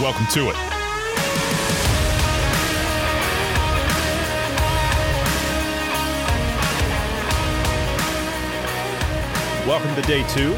Welcome to it. Welcome to day two.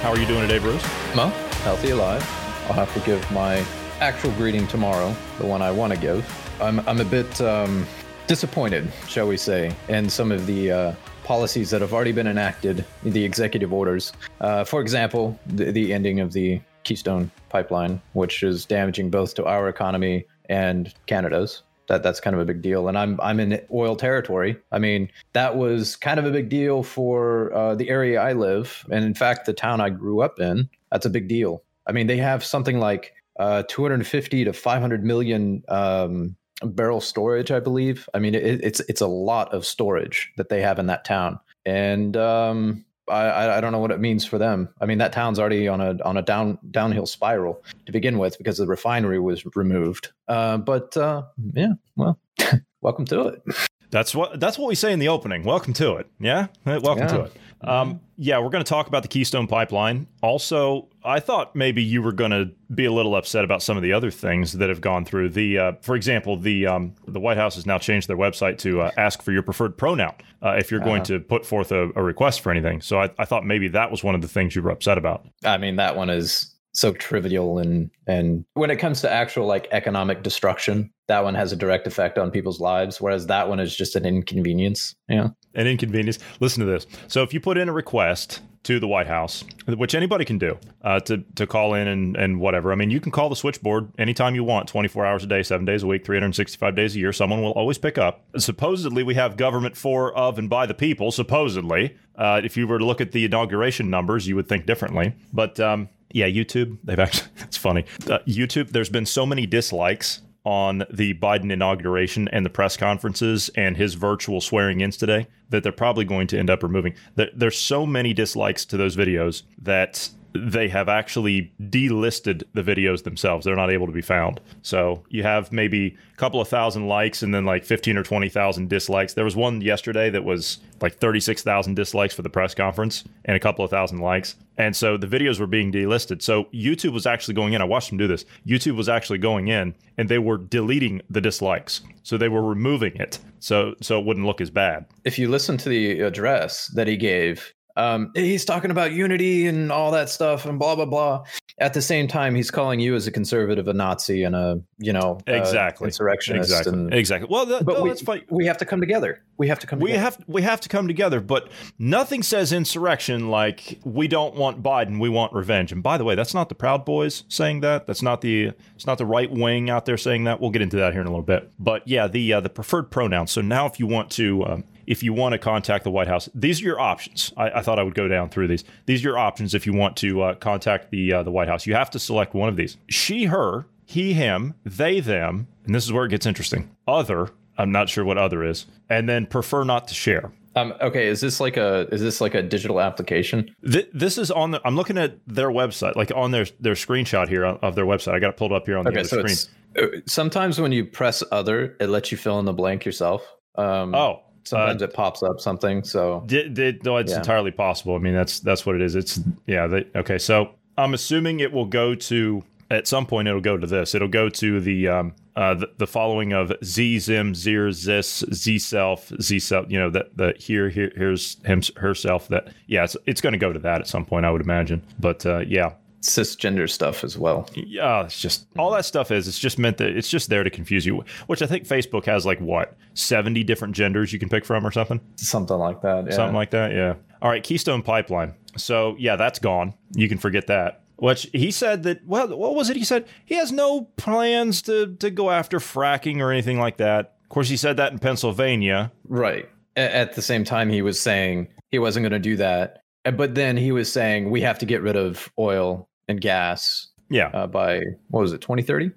How are you doing today, Bruce? Well, healthy alive. I'll have to give my actual greeting tomorrow, the one I want to give. I'm, I'm a bit um, disappointed, shall we say, in some of the uh, policies that have already been enacted, the executive orders. Uh, for example, the, the ending of the Keystone pipeline, which is damaging both to our economy and Canada's that that's kind of a big deal. And I'm I'm in oil territory. I mean, that was kind of a big deal for uh, the area I live, and in fact, the town I grew up in. That's a big deal. I mean, they have something like uh, 250 to 500 million um, barrel storage, I believe. I mean, it, it's it's a lot of storage that they have in that town, and um, I, I don't know what it means for them. I mean, that town's already on a on a down downhill spiral to begin with because the refinery was removed. Uh, but uh, yeah, well, welcome to it. That's what that's what we say in the opening. Welcome to it. Yeah, welcome yeah. to it. Um, yeah, we're going to talk about the Keystone Pipeline. Also, I thought maybe you were going to be a little upset about some of the other things that have gone through. The, uh, for example, the um, the White House has now changed their website to uh, ask for your preferred pronoun uh, if you're going uh-huh. to put forth a, a, request for anything. So I, I thought maybe that was one of the things you were upset about. I mean, that one is so trivial and and when it comes to actual like economic destruction that one has a direct effect on people's lives whereas that one is just an inconvenience yeah an inconvenience listen to this so if you put in a request to the white house which anybody can do uh, to, to call in and, and whatever i mean you can call the switchboard anytime you want 24 hours a day 7 days a week 365 days a year someone will always pick up supposedly we have government for of and by the people supposedly uh, if you were to look at the inauguration numbers you would think differently but um, yeah, YouTube. They've actually. It's funny. Uh, YouTube. There's been so many dislikes on the Biden inauguration and the press conferences and his virtual swearing ins today that they're probably going to end up removing. There's so many dislikes to those videos that they have actually delisted the videos themselves. They're not able to be found. So you have maybe a couple of thousand likes and then like 15 or 20,000 dislikes. There was one yesterday that was like 36,000 dislikes for the press conference and a couple of thousand likes. And so the videos were being delisted. So YouTube was actually going in. I watched them do this. YouTube was actually going in and they were deleting the dislikes. So they were removing it. So so it wouldn't look as bad. If you listen to the address that he gave, um, he's talking about unity and all that stuff and blah blah blah. At the same time, he's calling you as a conservative a Nazi and a you know uh, exactly insurrectionist. Exactly. And, exactly. Well, but no, we, that's fine. We have to come together. We have to come. We together. have we have to come together. But nothing says insurrection like we don't want Biden. We want revenge. And by the way, that's not the Proud Boys saying that. That's not the it's not the right wing out there saying that. We'll get into that here in a little bit. But yeah, the uh, the preferred pronoun. So now, if you want to. Um, if you want to contact the White House, these are your options. I, I, thought I would go down through these. These are your options if you want to uh, contact the uh, the White House. You have to select one of these: she, her, he, him, they, them, and this is where it gets interesting. Other, I'm not sure what other is, and then prefer not to share. Um, okay, is this like a is this like a digital application? Th- this is on the. I'm looking at their website, like on their their screenshot here of their website. I got it pulled up here on the okay, other so screen. Uh, sometimes when you press other, it lets you fill in the blank yourself. Um, oh, sometimes uh, it pops up something. So did, did, no, it's yeah. entirely possible. I mean, that's that's what it is. It's yeah. They, okay, so I'm assuming it will go to at some point. It'll go to this. It'll go to the um, uh, the, the, following of z zim zir zis z self z self. You know that the here here here's him herself. That yeah, it's it's going to go to that at some point. I would imagine. But uh, yeah, cisgender stuff as well. Yeah, it's just all that stuff is. It's just meant that it's just there to confuse you. Which I think Facebook has like what seventy different genders you can pick from or something. Something like that. Yeah. Something like that. Yeah. All right, Keystone Pipeline. So yeah, that's gone. You can forget that. Which he said that. Well, what was it? He said he has no plans to to go after fracking or anything like that. Of course, he said that in Pennsylvania. Right. At the same time, he was saying he wasn't going to do that. But then he was saying we have to get rid of oil and gas Yeah. Uh, by what was it, 2030?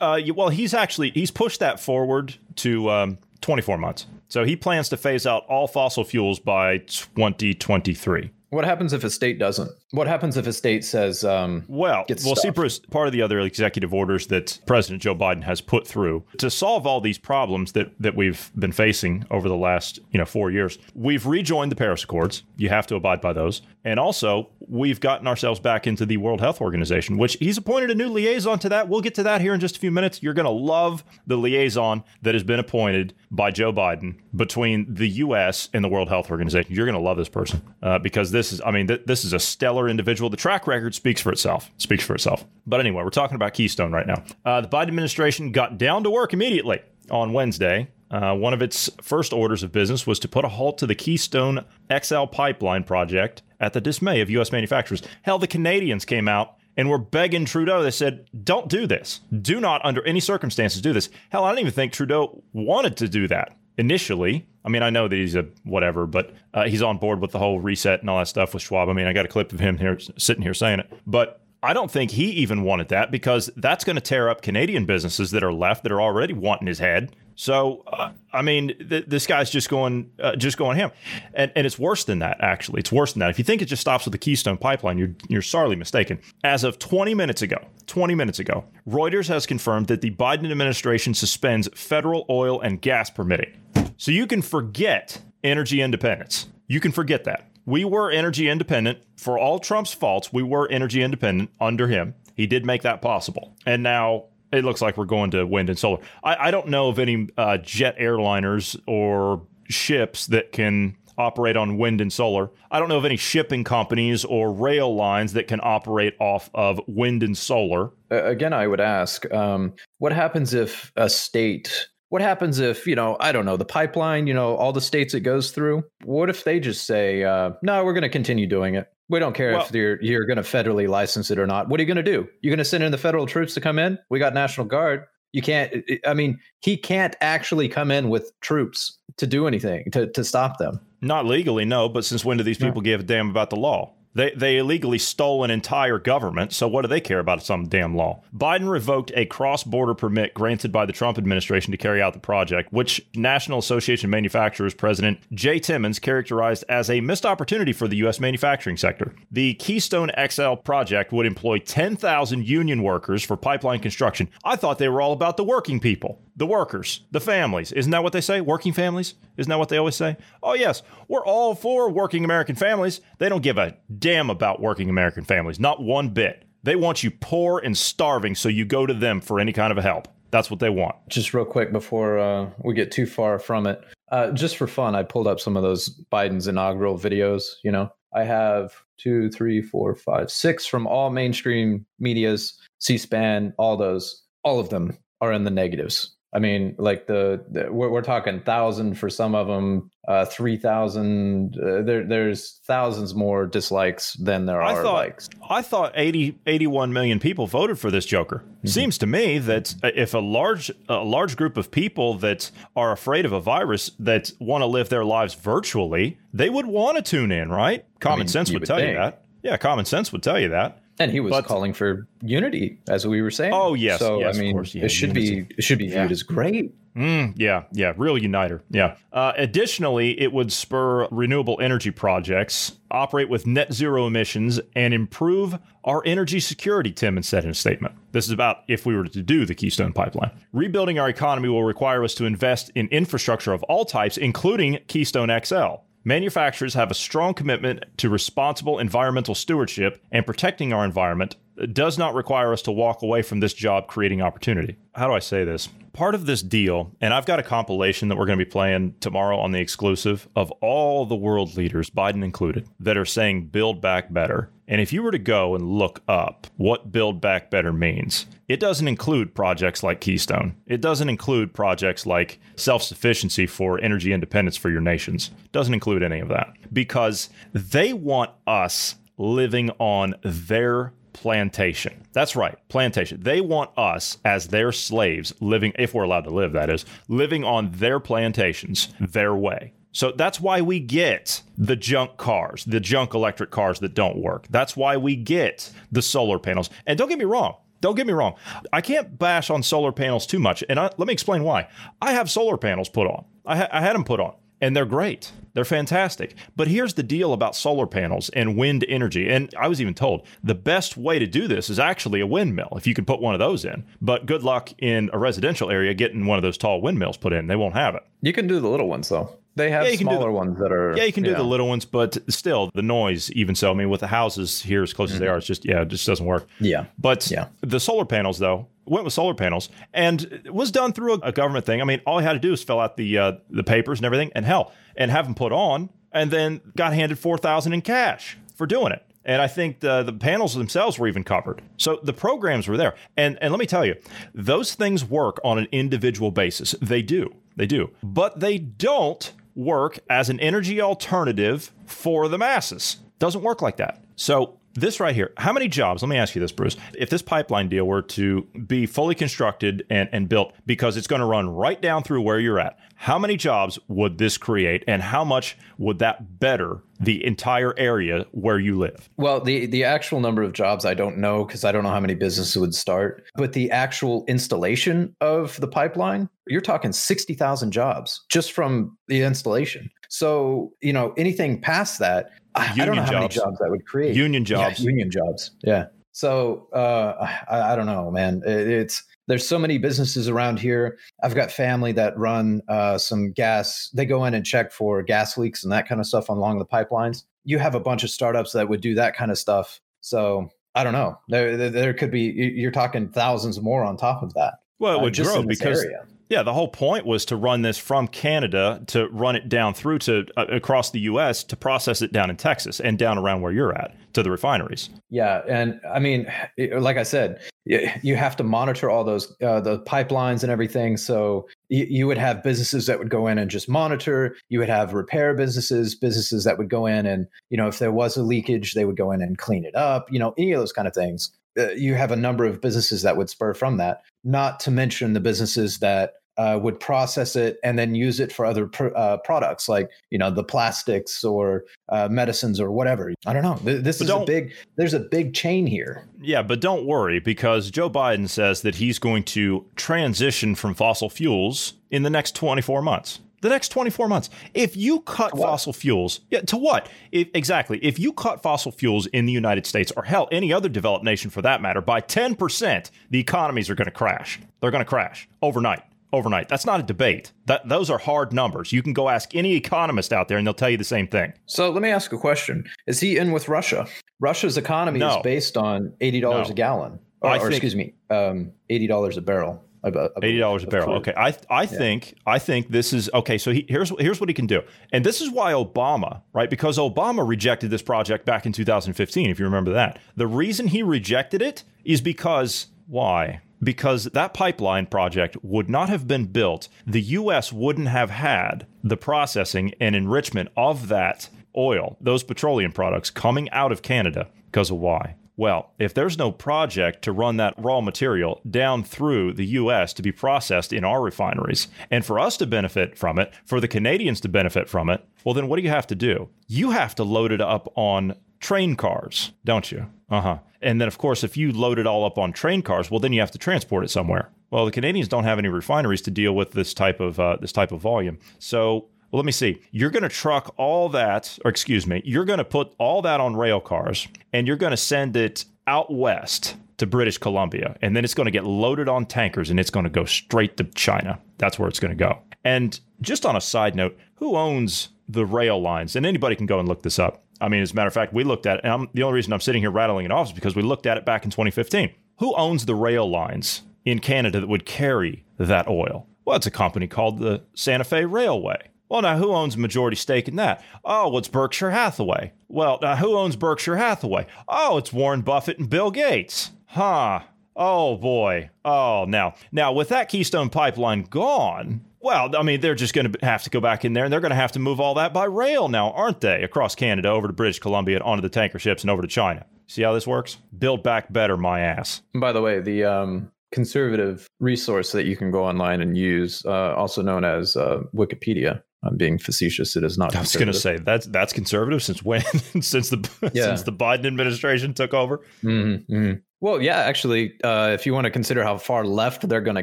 Uh, well, he's actually he's pushed that forward to um, 24 months. So he plans to phase out all fossil fuels by 2023. What happens if a state doesn't? What happens if a state says, um, Well, Gets well, stuffed. Bruce, part of the other executive orders that President Joe Biden has put through to solve all these problems that, that we've been facing over the last, you know, four years, we've rejoined the Paris Accords. You have to abide by those. And also, we've gotten ourselves back into the World Health Organization, which he's appointed a new liaison to that. We'll get to that here in just a few minutes. You're going to love the liaison that has been appointed by Joe Biden between the U.S. and the World Health Organization. You're going to love this person uh, because this is, I mean, th- this is a stellar individual. The track record speaks for itself. Speaks for itself. But anyway, we're talking about Keystone right now. Uh, the Biden administration got down to work immediately on Wednesday. Uh, one of its first orders of business was to put a halt to the Keystone XL pipeline project at the dismay of U.S. manufacturers. Hell, the Canadians came out and were begging Trudeau. They said, don't do this. Do not, under any circumstances, do this. Hell, I don't even think Trudeau wanted to do that initially. I mean, I know that he's a whatever, but uh, he's on board with the whole reset and all that stuff with Schwab. I mean, I got a clip of him here sitting here saying it. But I don't think he even wanted that because that's going to tear up Canadian businesses that are left that are already wanting his head. So, uh, I mean, th- this guy's just going, uh, just going ham, and and it's worse than that. Actually, it's worse than that. If you think it just stops with the Keystone Pipeline, you're you're sorely mistaken. As of 20 minutes ago, 20 minutes ago, Reuters has confirmed that the Biden administration suspends federal oil and gas permitting. So you can forget energy independence. You can forget that. We were energy independent for all Trump's faults. We were energy independent under him. He did make that possible. And now it looks like we're going to wind and solar. I, I don't know of any uh, jet airliners or ships that can operate on wind and solar. I don't know of any shipping companies or rail lines that can operate off of wind and solar. Again, I would ask, um, what happens if a state? What happens if you know? I don't know the pipeline. You know, all the states it goes through. What if they just say, uh, "No, we're going to continue doing it. We don't care Well- if you're you're going to federally license it or not. What are you going to do? You're going to send in the federal troops to come in? We got National Guard. You can't. I mean, he can't actually come in with troops to do anything to to stop them. Not legally, no, but since when do these people give a damn about the law? They, they illegally stole an entire government, so what do they care about some damn law? Biden revoked a cross border permit granted by the Trump administration to carry out the project, which National Association of Manufacturers President Jay Timmons characterized as a missed opportunity for the U.S. manufacturing sector. The Keystone XL project would employ 10,000 union workers for pipeline construction. I thought they were all about the working people, the workers, the families. Isn't that what they say? Working families? Isn't that what they always say? Oh, yes, we're all for working American families. They don't give a damn about working American families, not one bit. They want you poor and starving, so you go to them for any kind of help. That's what they want. just real quick before uh, we get too far from it uh, just for fun i pulled up some of those biden's inaugural videos you know i have two three four five six from all mainstream medias c-span all those all of them are in the negatives i mean like the, the we're, we're talking thousand for some of them uh, 3000 uh, there, there's thousands more dislikes than there I are thought likes I thought 80, 81 million people voted for this Joker. Seems to me that if a large a large group of people that are afraid of a virus that want to live their lives virtually, they would want to tune in, right? Common mean, sense would, would tell you that. Yeah, common sense would tell you that. And he was But- calling for unity, as we were saying. Oh, yes, So yes, I of mean, course, yeah, it should unity. be it should be viewed as great. Mm, yeah, yeah, real uniter. Yeah. Uh, additionally, it would spur renewable energy projects, operate with net zero emissions, and improve our energy security, Timmons said in a statement. This is about if we were to do the Keystone Pipeline. Rebuilding our economy will require us to invest in infrastructure of all types, including Keystone XL. Manufacturers have a strong commitment to responsible environmental stewardship and protecting our environment does not require us to walk away from this job creating opportunity. How do I say this? Part of this deal, and I've got a compilation that we're going to be playing tomorrow on the exclusive of all the world leaders, Biden included, that are saying build back better. And if you were to go and look up what build back better means, it doesn't include projects like Keystone. It doesn't include projects like self sufficiency for energy independence for your nations. It doesn't include any of that because they want us living on their plantation. That's right, plantation. They want us as their slaves living, if we're allowed to live, that is, living on their plantations their way. So that's why we get the junk cars, the junk electric cars that don't work. That's why we get the solar panels. And don't get me wrong, don't get me wrong. I can't bash on solar panels too much. And I, let me explain why. I have solar panels put on, I, ha- I had them put on, and they're great. They're fantastic. But here's the deal about solar panels and wind energy. And I was even told the best way to do this is actually a windmill, if you can put one of those in. But good luck in a residential area getting one of those tall windmills put in. They won't have it. You can do the little ones, though. They have Yeah, you can do smaller the- ones that are. Yeah, you can do the little ones, but still, the noise, even so, I mean, with the houses here as close as they are, it's just, yeah, it just doesn't work. Yeah. But Yeah. the solar panels, though, went with solar panels and was done through a, a government thing. I mean, all he had to do was fill out the uh, the papers and everything, and hell, and have them put on, and then got handed four thousand in cash for doing it. And I think the the panels themselves were even covered. So the programs were there. And and let me tell you, those things work on an individual basis. They do. They do. But they don't work as an energy alternative for the masses. Doesn't work like that. So this right here, how many jobs? Let me ask you this, Bruce. If this pipeline deal were to be fully constructed and, and built because it's going to run right down through where you're at, how many jobs would this create and how much would that better the entire area where you live? Well, the the actual number of jobs I don't know because I don't know how many businesses would start. But the actual installation of the pipeline, you're talking sixty thousand jobs just from the installation. So you know anything past that, I, I don't know Union how many jobs. jobs that would create. Union Yeah, jobs. union jobs. Yeah. So uh, I, I don't know, man. It, it's there's so many businesses around here. I've got family that run uh, some gas. They go in and check for gas leaks and that kind of stuff along the pipelines. You have a bunch of startups that would do that kind of stuff. So I don't know. There, there, there could be. you- You're talking thousands more on top of that. Well, it uh, would grow because area. Yeah, the whole point was to run this from Canada to run it down through to uh, across the U.S. to process it down in Texas and down around where you're at to the refineries. Yeah, and I mean, like I said, you have to monitor all those uh, the pipelines and everything. So you, you would have businesses that would go in and just monitor. You would have repair businesses, businesses that would go in and you know if there was a leakage, they would go in and clean it up. You know, any of those kind of things. Uh, you have a number of businesses that would spur from that. Not to mention the businesses that uh, would process it and then use it for other pr- uh, products like you know the plastics or uh, medicines or whatever. I don't know. Th- This But is a big. There's a big chain here. Yeah, but don't worry because Joe Biden says that he's going to transition from fossil fuels in the next 24 months. The next 24 months. If you cut fossil fuels, yeah, to what? If, exactly. If you cut fossil fuels in the United States or hell, any other developed nation for that matter, by 10%, the economies are going to crash. They're going to crash overnight. Overnight. That's not a debate. That those are hard numbers. You can go ask any economist out there and they'll tell you the same thing. So let me ask a question: Is he in with Russia? Russia's economy No. is based on eighty dollars No. a gallon, or, think- excuse me, um, eighty dollars a barrel. I be- I Eighty dollars a barrel. crude. Okay, I I think I think this is okay. So he, here's here's what he can do, and this is why Obama, right? Because Obama rejected this project back in 2015, if you remember that. The reason he rejected it is because why? Because that pipeline project would not have been built. The U.S. wouldn't have had the processing and enrichment of that oil, those petroleum products coming out of Canada. Because of why? Well, if there's no project to run that raw material down through the US to be processed in our refineries, and for us to benefit from it, for the Canadians to benefit from it, well, then what do you have to do? You have to load it up on train cars, don't you? Uh huh. And then, of course, if you load it all up on train cars, well, then you have to transport it somewhere. Well, the Canadians don't have any refineries to deal with this type of uh, this type of volume. So well, let me see. You're going to truck all that, or excuse me, you're going to put all that on rail cars and you're going to send it out west to British Columbia. And then it's going to get loaded on tankers and it's going to go straight to China. That's where it's going to go. And just on a side note, who owns the rail lines? And anybody can go and look this up. I mean, as a matter of fact, we looked at it. And I'm, the only reason I'm sitting here rattling it off is because we looked at it back in 2015. Who owns the rail lines in Canada that would carry that oil? Well, it's a company called the Santa Fe Railway. Well, now who owns majority stake in that? Oh, well, it's Berkshire Hathaway. Well, now who owns Berkshire Hathaway? Oh, it's Warren Buffett and Bill Gates. Huh. Oh boy. Oh, now, now with that Keystone pipeline gone, well, I mean, they're just going to have to go back in there and they're going to have to move all that by rail now, aren't they? Across Canada, over to British Columbia, onto the tanker ships, and over to China. See how this works? Build back better, my ass. By the way, the um, conservative resource that you can go online and use, uh, also known as uh, Wikipedia, I'm being facetious. It is not. I was going to say that's that's conservative since when? since the Yeah. since the Biden administration took over. Mm-hmm. Well, yeah, actually, uh, if you want to consider how far left they're going to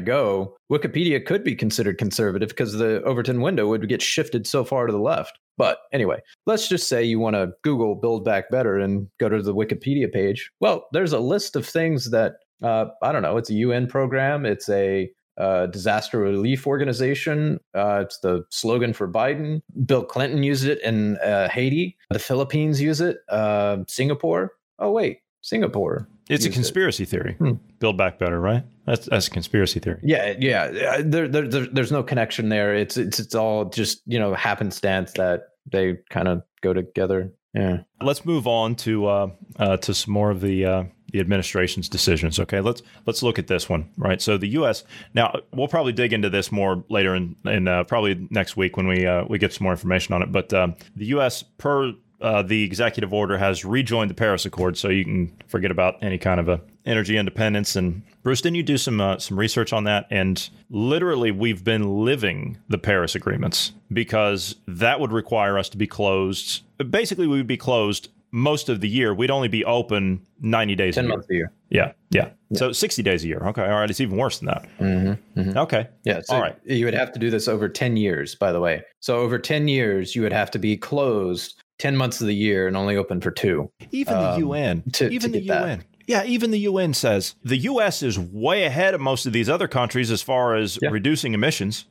go, Wikipedia could be considered conservative because the Overton window would get shifted so far to the left. But anyway, let's just say you want to Google Build Back Better and go to the Wikipedia page. Well, there's a list of things that, uh, I don't know, it's a UN program, it's a uh, disaster relief organization. Uh, it's the slogan for Biden. Bill Clinton used it in uh, Haiti. The Philippines use it. Uh, Singapore. Oh, wait, Singapore. It's a used it. conspiracy theory. Hmm. Build back better, right? That's that's a conspiracy theory. Yeah, yeah. uh, There, there, there, there's no connection there. It's, it's, it's all just you know happenstance that they kind of go together. Yeah. Let's move on to uh, uh, to some more of the uh, the administration's decisions. Okay, let's let's look at this one. Right. So the U.S. Now we'll probably dig into this more later in in uh, probably next week when we uh, we get some more information on it. But um, the U.S. per uh, the executive order has rejoined the Paris Accord, so you can forget about any kind of a energy independence. And Bruce, didn't you do some uh, some research on that? And literally, we've been living the Paris agreements because that would require us to be closed. Basically, we would be closed most of the year. We'd only be open ninety days. Ten a year. months a year. Yeah, yeah. So sixty days a year. Okay, all right. It's even worse than that. Mm-hmm. Okay. Yeah. So All right. You would have to do this over ten years. By the way, so over ten years, you would have to be closed ten months of the year and only open for two. Even Um, the UN, to- to even the get that. UN. Yeah, even the UN says the US is way ahead of most of these other countries as far as Yeah. reducing emissions.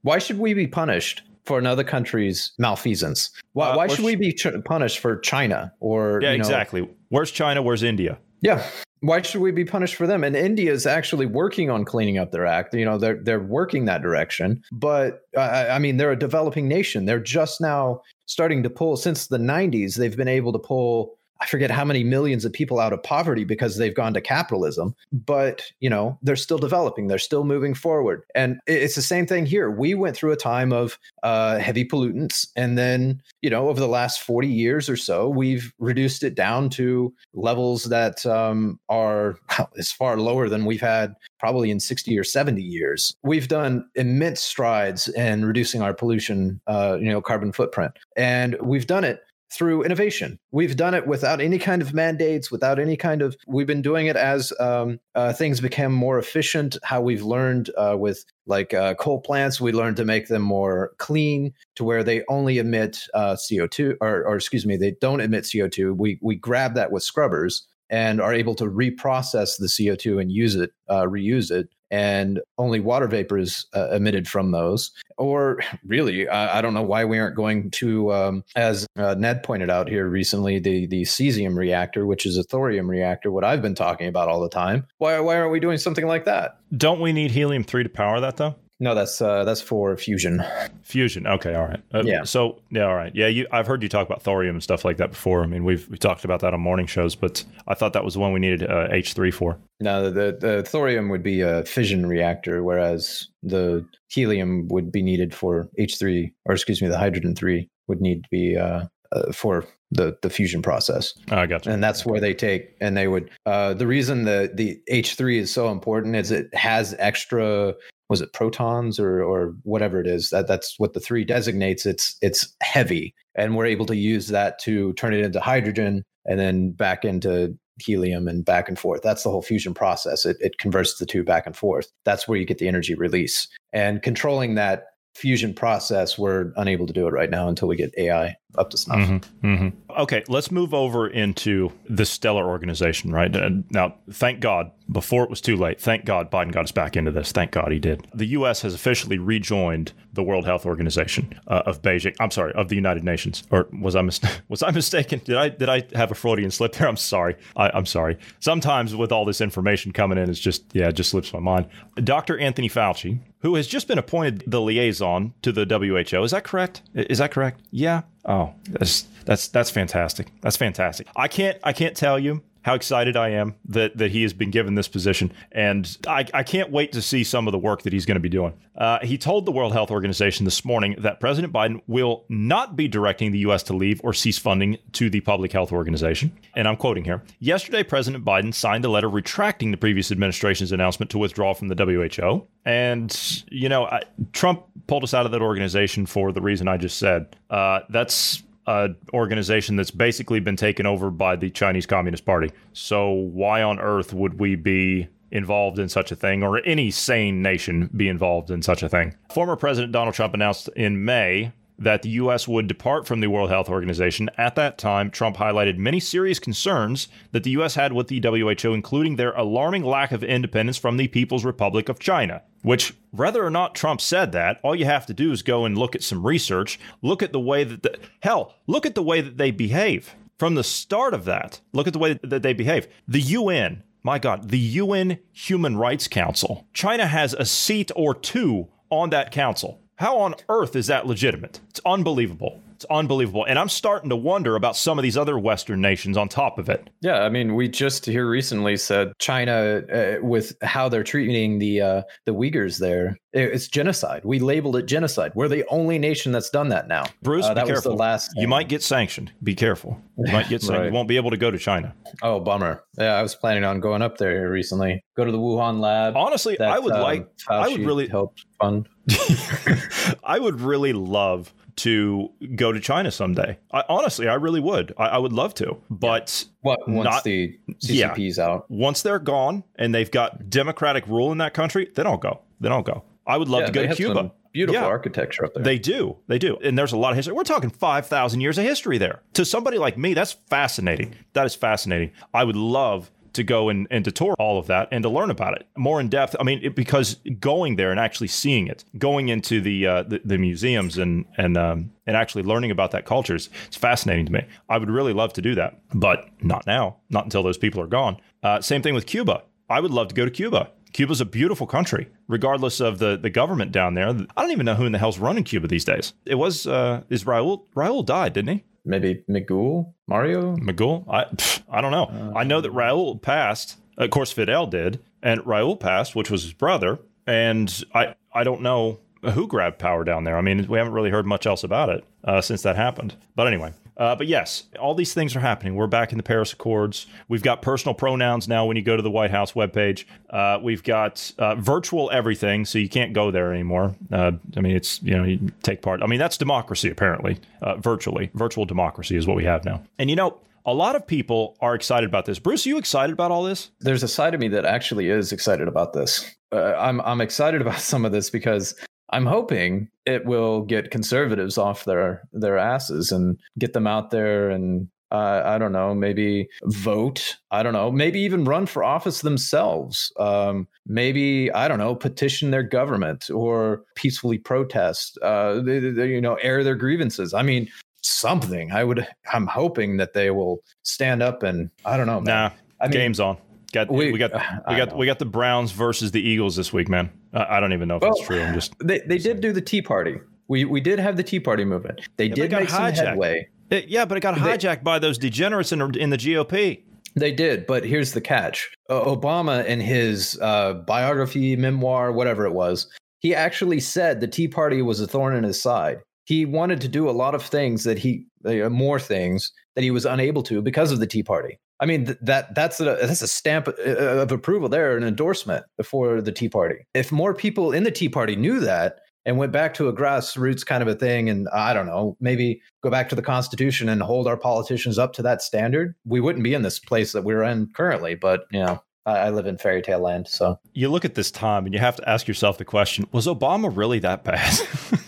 Why should we be punished for another country's malfeasance? Why, Uh, why should we be ch- punished for China or Yeah, you know, exactly. Where's China? Where's India? Yeah. Why should we be punished for them? And India is actually working on cleaning up their act. You know, they're they're working that direction. But I, I mean, they're a developing nation. They're just now starting to pull. Since the '90s, they've been able to pull. I forget how many millions of people out of poverty because they've gone to capitalism. But you know, they're still developing. They're still moving forward. And it's the same thing here. We went through a time of uh, heavy pollutants, and then you know, over the last 40 years or so, we've reduced it down to levels that um, are is far lower than we've had probably in 60 or 70 years. We've done immense strides in reducing our pollution, uh, you know, carbon footprint, and we've done it through innovation. We've done it without any kind of mandates, without any kind of. We've been doing it as um, uh, things became more efficient. How we've learned uh, with like uh, coal plants, we learned to make them more clean to where they only emit uh, CO2, or, or excuse me, they don't emit CO2. We we grab that with scrubbers and are able to reprocess the CO2 and use it, uh, reuse it, and only water vapor is uh, emitted from those. Or really, I, I don't know why we aren't going to, um, as uh, Ned pointed out here recently, the the cesium reactor, which is a thorium reactor, what I've been talking about all the time. Why why aren't we doing something like that? Don't we need helium 3 to power that, though? No, that's uh, that's for fusion. Fusion. Okay, all right. Uh, Yeah. So yeah, all right. Yeah, you, I've heard you talk about thorium and stuff like that before. I mean, we've we talked about that on morning shows, but I thought that was the one we needed uh, H three for. No, the, the thorium would be a fission reactor, whereas the helium would be needed for H3, or excuse me, the hydrogen 3 would need to be uh, uh, for the, the fusion process. Oh, I got you. And that's where they take, and they would, uh, the reason the, the H3 is so important is it has extra, was it protons or, or whatever it is that that's what the three designates. It's, it's heavy and we're able to use that to turn it into hydrogen and then back into helium and back and forth. That's the whole fusion process. It, it converts the two back and forth. That's where you get the energy release. And controlling that fusion process, we're unable to do it right now until we get AI up to snuff. Mhm, mhm. Okay, let's move over into the Stellar organization, right? Now, thank God, before it was too late, thank God Biden got us back into this. Thank God he did. The U.S. has officially rejoined the World Health Organization uh, of Beijing. I'm sorry, of the United Nations. Or was I mis- was I mistaken? Did I did I have a Freudian slip there? I'm sorry. I, I'm sorry. Sometimes with all this information coming in, it's just yeah, it just slips my mind. Dr. Anthony Fauci, who has just been appointed the liaison to the WHO, is that correct? Is that correct? Yeah. Oh, that's that's that's fantastic. That's fantastic. I can't I can't tell you how excited I am that that he has been given this position, and I, I can't wait to see some of the work that he's going to be doing. Uh, he told the World Health Organization this morning that President Biden will not be directing the U.S. to leave or cease funding to the Public Health Organization. And I'm quoting here: Yesterday, President Biden signed a letter retracting the previous administration's announcement to withdraw from the WHO. And you know, I, Trump pulled us out of that organization for the reason I just said. Uh, that's an organization that's basically been taken over by the Chinese Communist Party. So why on earth would we be involved in such a thing or any sane nation be involved in such a thing? Former President Donald Trump announced in May that the U.S. would depart from the World Health Organization. At that time, Trump highlighted many serious concerns that the U.S. had with the WHO, including their alarming lack of independence from the People's Republic of China. Which, whether or not Trump said that, all you have to do is go and look at some research. Look at the way that, the, hell, look at the way that they behave. From the start of that, look at the way that they behave. The UN, my God, the UN Human Rights Council, China has a seat or two on that council. How on earth is that legitimate? It's unbelievable. It's unbelievable. And I'm starting to wonder about some of these other Western nations on top of it. Yeah, I mean, we just here recently said China, uh, with how they're treating the uh, the Uyghurs there, it's genocide. We labeled it genocide. We're the only nation that's done that now. Bruce, uh, that was careful. the last. You might get sanctioned. Be careful. You might get sanctioned. Right. You won't be able to go to China. Oh, bummer. Yeah, I was planning on going up there recently. Go to the Wuhan lab. Honestly, that, I would um, like. I would really. helped fund. I would really love to go to China someday. I, honestly, I really would. I, I would love to, but What once Not- the Yeah. CCP's out? once they're gone and they've got democratic rule in that country, then I'll go. Then I'll go. I would love Yeah, to go to Cuba. Beautiful Yeah. architecture up there. They do. They do. And there's a lot of history. We're talking 5,000 years of history there. To somebody like me, that's fascinating. That is fascinating. I would love to go and, and to tour all of that and to learn about it more in depth. I mean, it, because going there and actually seeing it, going into the uh, the, the museums and and um, and actually learning about that culture is it's fascinating to me. I would really love to do that, but not now. Not until those people are gone. Uh, same thing with Cuba. I would love to go to Cuba. Cuba's a beautiful country, regardless of the, the government down there. I don't even know who in the hell's running Cuba these days. It was uh, is Raul Raul died, didn't he? Maybe Miguel Mario. McGool? I pff, I don't know. I know that Raul passed. Of course, Fidel did, and Raul passed, which was his brother. And I I don't know who grabbed power down there. I mean, we haven't really heard much else about it uh, since that happened. But anyway. Uh, but yes, all these things are happening. We're back in the Paris Accords. We've got personal pronouns now when you go to the White House webpage. Uh, we've got uh, virtual everything, so you can't go there anymore. Uh, I mean, it's, you know, you take part. I mean, that's democracy, apparently, uh, virtually. Virtual democracy is what we have now. And, you know, a lot of people are excited about this. Bruce, are you excited about all this? There's a side of me that actually is excited about this. Uh, I'm I'm excited about some of this because I'm hoping it will get conservatives off their their asses and get them out there and uh, I don't know, maybe vote. I don't know, maybe even run for office themselves. Um, maybe I don't know, petition their government or peacefully protest. Uh, they, they, you know, air their grievances. I mean, something. I would. I'm hoping that they will stand up and I don't know. Man. Nah, I mean, game's on. Got we, we- got we got we got the Browns versus the Eagles this week, man. I, don't even know if Well, that's true. I'm just They they did do the Tea Party. We we did have the Tea Party movement. They they did got make some headway. It- yeah, but it got They- hijacked by those degenerates in, in the GOP. They did, but here's the catch: uh, Obama, in his uh, biography, memoir, whatever it was, he actually said the Tea Party was a thorn in his side. He wanted to do a lot of things that he, uh, more things that he was unable to because of the Tea Party. I mean, th- that that's a that's a stamp uh, of approval there, an endorsement for the Tea Party. If more people in the Tea Party knew that and went back to a grassroots kind of a thing, and I don't know, maybe go back to the Constitution and hold our politicians up to that standard, we wouldn't be in this place that we're in currently. But you know, I, I live in fairy tale land, so You look at this time and you have to ask yourself the question: Was Obama really that bad?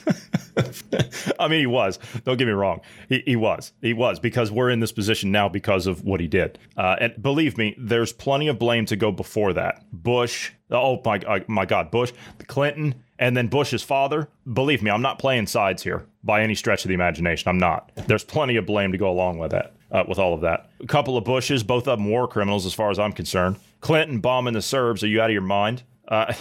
I mean, he was. Don't get me wrong. He, he was. He was because we're in this position now because of what he did. Uh, and believe me, there's plenty of blame to go before that. Bush. Oh my, uh, my God, Bush, Clinton, and then Bush's father. Believe me, I'm not playing sides here by any stretch of the imagination. I'm not. There's plenty of blame to go along with that. Uh, with all of that, a couple of Bushes, both of them war criminals, as far as I'm concerned. Clinton bombing the Serbs. Are you out of your mind? Uh,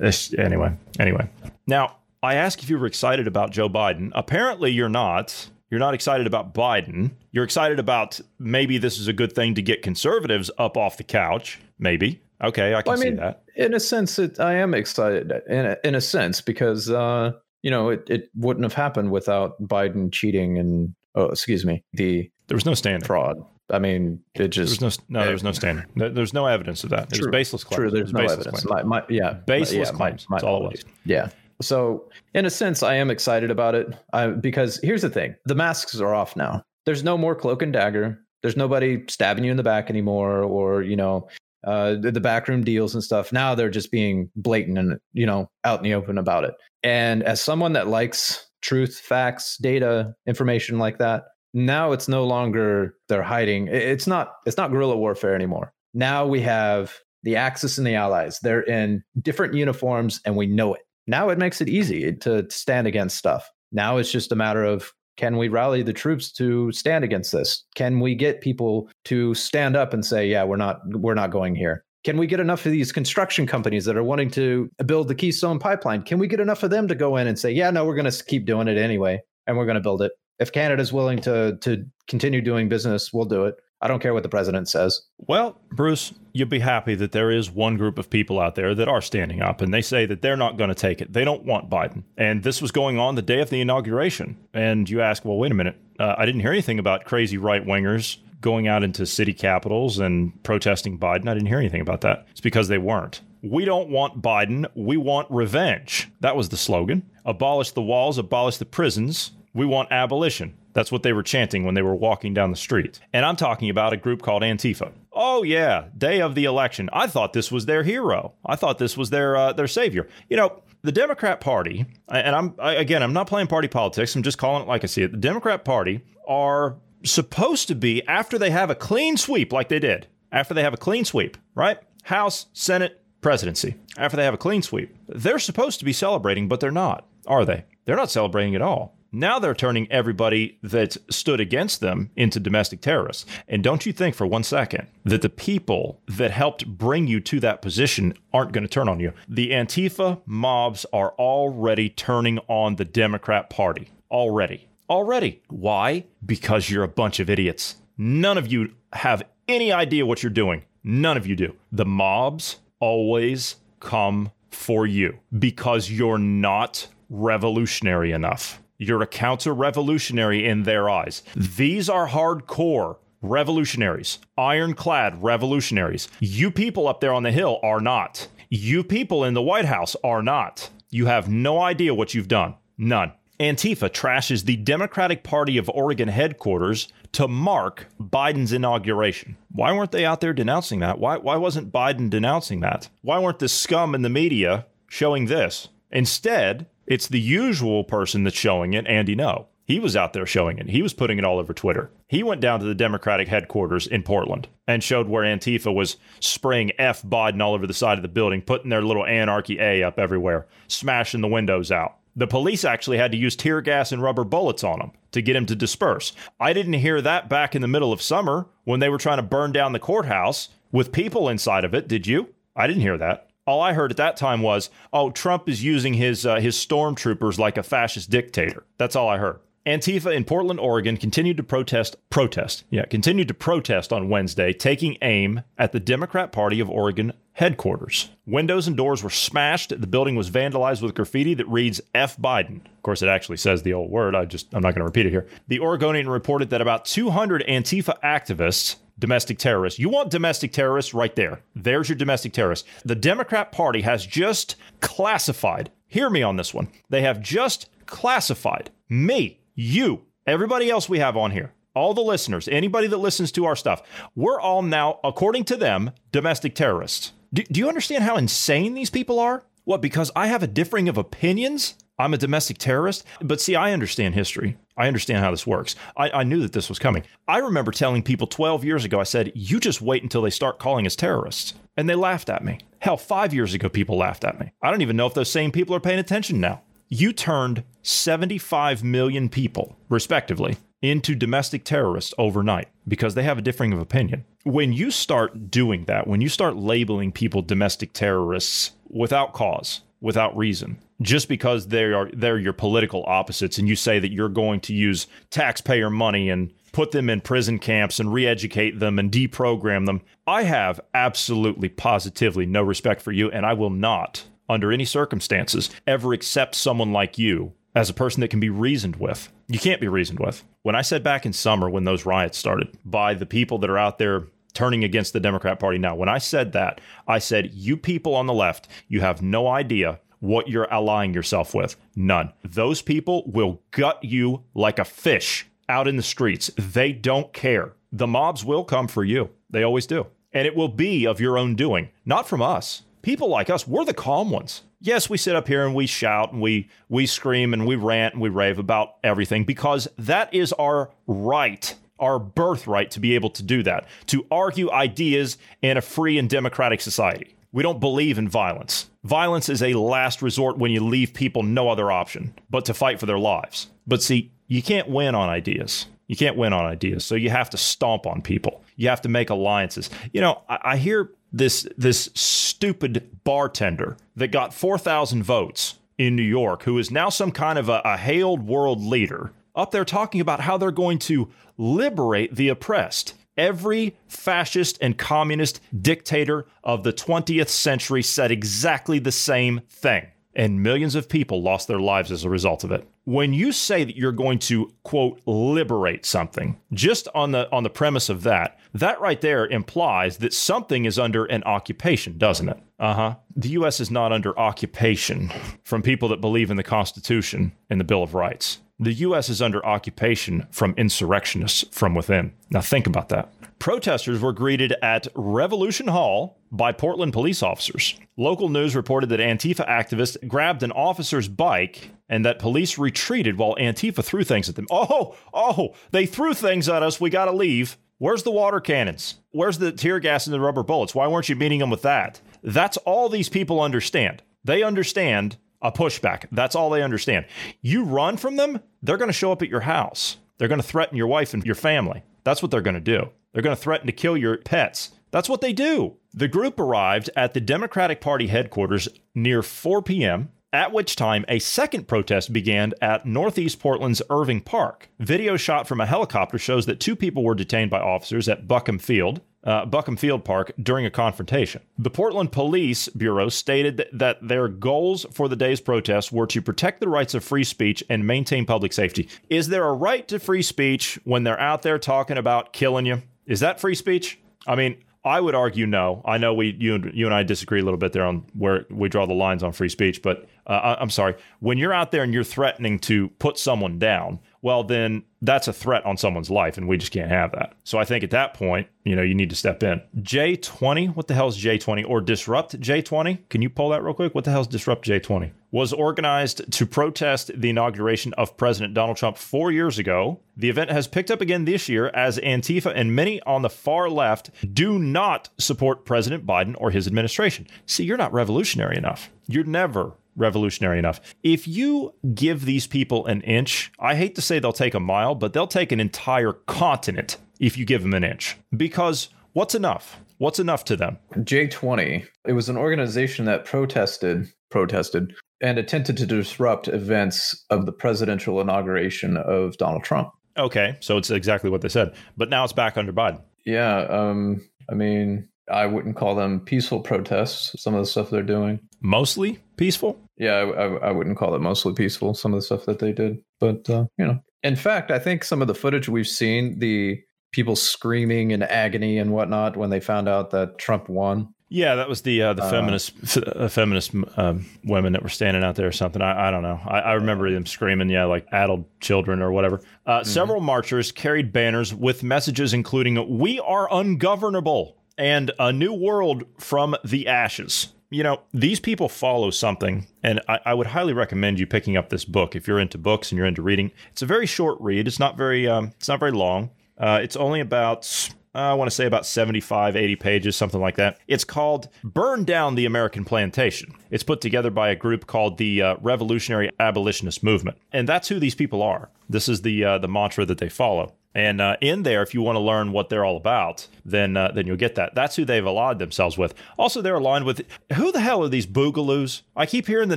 anyway, anyway. Now, I asked if you were excited about Joe Biden. Apparently, you're not. You're not excited about Biden. You're excited about maybe this is a good thing to get conservatives up off the couch. Maybe. Okay, I can Well, I see that. in a sense, it, I am excited in a, in a sense because uh, you know it, it wouldn't have happened without Biden cheating and oh, excuse me, the There was no standing. fraud. I mean, it just was no no. There was no. There- There's no evidence of that. It True. baseless claims. true. There's no baseless evidence. claims. My, my, yeah, Baseless yeah, claims. my That's all it was. Yeah. So, in a sense, I am excited about it I, because here's the thing: the masks are off now. There's no more cloak and dagger. There's nobody stabbing you in the back anymore, or you know, uh, the backroom deals and stuff. Now they're just being blatant and you know out in the open about it. And as someone that likes truth, facts, data, information like that, now it's no longer they're hiding. It's not. It's not guerrilla warfare anymore. Now we have the Axis and the Allies. They're in different uniforms, and we know it. Now it makes it easy to stand against stuff. Now it's just a matter of can we rally the troops to stand against this? Can we get people to stand up and say, "Yeah, we're not we're not going here"? Can we get enough of these construction companies that are wanting to build the Keystone Pipeline? Can we get enough of them to go in and say, "Yeah, no, we're going to keep doing it anyway, and we're going to build it"? If Canada's willing to to continue doing business, we'll do it. I don't care what the president says. Well, Bruce, you'll be happy that there is one group of people out there that are standing up and they say that they're not going to take it. They don't want Biden. And this was going on the day of the inauguration. And you ask, well, wait a minute. Uh, I didn't hear anything about crazy right wingers going out into city capitals and protesting Biden. I didn't hear anything about that. It's because they weren't. We don't want Biden. We want revenge. That was the slogan. Abolish the walls, abolish the prisons. We want abolition. That's what they were chanting when they were walking down the street. And I'm talking about a group called Antifa. Oh yeah, day of the election. I thought this was their hero. I thought this was their uh, their savior. You know, the Democrat Party, and I'm I, again, I'm not playing party politics. I'm just calling it like I see it. The Democrat Party are supposed to be after they have a clean sweep like they did. After they have a clean sweep, right? House, Senate, presidency. After they have a clean sweep, they're supposed to be celebrating, but they're not, are they? They're not celebrating at all. Now they're turning everybody that stood against them into domestic terrorists. And don't you think for one second that the people that helped bring you to that position aren't going to turn on you? The Antifa mobs are already turning on the Democrat Party. Already. Already. Why? Because you're a bunch of idiots. None of you have any idea what you're doing. None of you do. The mobs always come for you because you're not revolutionary enough. You're a counter revolutionary in their eyes. These are hardcore revolutionaries, ironclad revolutionaries. You people up there on the Hill are not. You people in the White House are not. You have no idea what you've done. None. Antifa trashes the Democratic Party of Oregon headquarters to mark Biden's inauguration. Why weren't they out there denouncing that? Why, why wasn't Biden denouncing that? Why weren't the scum in the media showing this? Instead, it's the usual person that's showing it, Andy Ngo. He was out there showing it. He was putting it all over Twitter. He went down to the Democratic headquarters in Portland and showed where Antifa was spraying F Biden all over the side of the building, putting their little anarchy A up everywhere, smashing the windows out. The police actually had to use tear gas and rubber bullets on him to get him to disperse. I didn't hear that back in the middle of summer when they were trying to burn down the courthouse with people inside of it. Did you? I didn't hear that. All I heard at that time was, "Oh, Trump is using his uh, his stormtroopers like a fascist dictator." That's all I heard. Antifa in Portland, Oregon continued to protest protest. Yeah, continued to protest on Wednesday, taking aim at the Democrat Party of Oregon headquarters. Windows and doors were smashed. The building was vandalized with graffiti that reads F Biden. Of course, it actually says the old word. I just I'm not going to repeat it here. The Oregonian reported that about 200 Antifa activists domestic terrorists. You want domestic terrorists right there. There's your domestic terrorists. The Democrat Party has just classified, hear me on this one. They have just classified me, you, everybody else we have on here, all the listeners, anybody that listens to our stuff. We're all now, according to them, domestic terrorists. Do, do you understand how insane these people are? What, because I have a differing of opinions? I'm a domestic terrorist. But see, I understand history. I understand how this works. I, I, knew that this was coming. I remember telling people 12 years ago, I said, you just wait until they start calling us terrorists. And they laughed at me. Hell, five years ago, people laughed at me. I don't even know if those same people are paying attention now. You turned 75 million people, respectively, into domestic terrorists overnight because they have a differing of opinion. When you start doing that, when you start labeling people domestic terrorists without cause, without reason just because they are they're your political opposites and you say that you're going to use taxpayer money and put them in prison camps and re-educate them and deprogram them. I have absolutely positively no respect for you and I will not under any circumstances ever accept someone like you as a person that can be reasoned with. You can't be reasoned with. When I said back in summer when those riots started by the people that are out there turning against the Democrat Party now, when I said that, I said, you people on the left, you have no idea what you're allying yourself with. None. Those people will gut you like a fish out in the streets. They don't care. The mobs will come for you. They always do. And it will be of your own doing, not from us. People like us, we're the calm ones. Yes, we sit up here and we shout and we we scream and we rant and we rave about everything because that is our right, our birthright to be able to do that, to argue ideas in a free and democratic society. We don't believe in violence. Violence is a last resort when you leave people no other option but to fight for their lives. But see, you can't win on ideas. You can't win on ideas. So you have to stomp on people. You have to make alliances. You know, I, I hear this this stupid bartender that got 4,000 votes in New York, who is now some kind of a, a hailed world leader, up there talking about how they're going to liberate the oppressed. Every fascist and communist dictator of the 20th century said exactly the same thing, and millions of people lost their lives as a result of it. When you say that you're going to quote liberate something, just on the on the premise of that, that right there implies that something is under an occupation, doesn't it? Uh-huh. The US is not under occupation from people that believe in the Constitution and the Bill of Rights. The U.S. is under occupation from insurrectionists from within. Now, think about that. Protesters were greeted at Revolution Hall by Portland police officers. Local news reported that Antifa activists grabbed an officer's bike and that police retreated while Antifa threw things at them. Oh, oh, they threw things at us. We got to leave. Where's the water cannons? Where's the tear gas and the rubber bullets? Why weren't you meeting them with that? That's all these people understand. They understand a pushback. That's all they understand. You run from them, they're going to show up at your house. They're going to threaten your wife and your family. That's what they're going to do. They're going to threaten to kill your pets. That's what they do. The group arrived at the Democratic Party headquarters near 4 p.m., at which time a second protest began at Northeast Portland's Irving Park. Video shot from a helicopter shows that two people were detained by officers at Buckman Field uh, Buckman Field Park during a confrontation. The Portland Police Bureau stated that, that their goals for the day's protests were to protect the rights of free speech and maintain public safety. Is there a right to free speech when they're out there talking about killing you? Is that free speech? I mean, I would argue no. I know we you you and I disagree a little bit there on where we draw the lines on free speech, but uh, I'm sorry. When you're out there and you're threatening to put someone down, well, then that's a threat on someone's life, and we just can't have that. So I think at that point, you know, you need to step in. J20, what the hell is J20 or Disrupt J20? Can you pull that real quick? What the hell is Disrupt J20? Was organized to protest the inauguration of President Donald Trump four years ago. The event has picked up again this year as Antifa and many on the far left do not support President Biden or his administration. See, you're not revolutionary enough. You're never revolutionary enough. If you give these people an inch, I hate to say they'll take a mile, but they'll take an entire continent if you give them an inch. Because what's enough? What's enough to them? J20, it was an organization that protested, protested, and attempted to disrupt events of the presidential inauguration of Donald Trump. Okay, so it's exactly what they said. But now it's back under Biden. Yeah, um, I mean, I wouldn't call them peaceful protests, some of the stuff they're doing. Mostly peaceful? Yeah, I, I, I wouldn't call it mostly peaceful, some of the stuff that they did. But, uh, you know, in fact, I think some of the footage we've seen, the people screaming in agony and whatnot when they found out that Trump won. Yeah, that was the uh, the uh, feminist uh, feminist um, women that were standing out there or something. I, I don't know. I, I, remember them screaming, yeah, like addled children or whatever. Uh, mm-hmm. Several marchers carried banners with messages including "We are ungovernable" and "A new world from the ashes." You know, these people follow something, and I, I, would highly recommend you picking up this book if you're into books and you're into reading. It's a very short read. It's not very, um, it's not very long. Uh, it's only about, I want to say about 75, 80 pages, something like that. It's called Burn Down the American Plantation. It's put together by a group called the uh, Revolutionary Abolitionist Movement. And that's who these people are. This is the, uh, the mantra that they follow. And uh, in there, if you want to learn what they're all about, then uh, then you'll get that. That's who they've allied themselves with. Also, they're aligned with who the hell are these boogaloos? I keep hearing the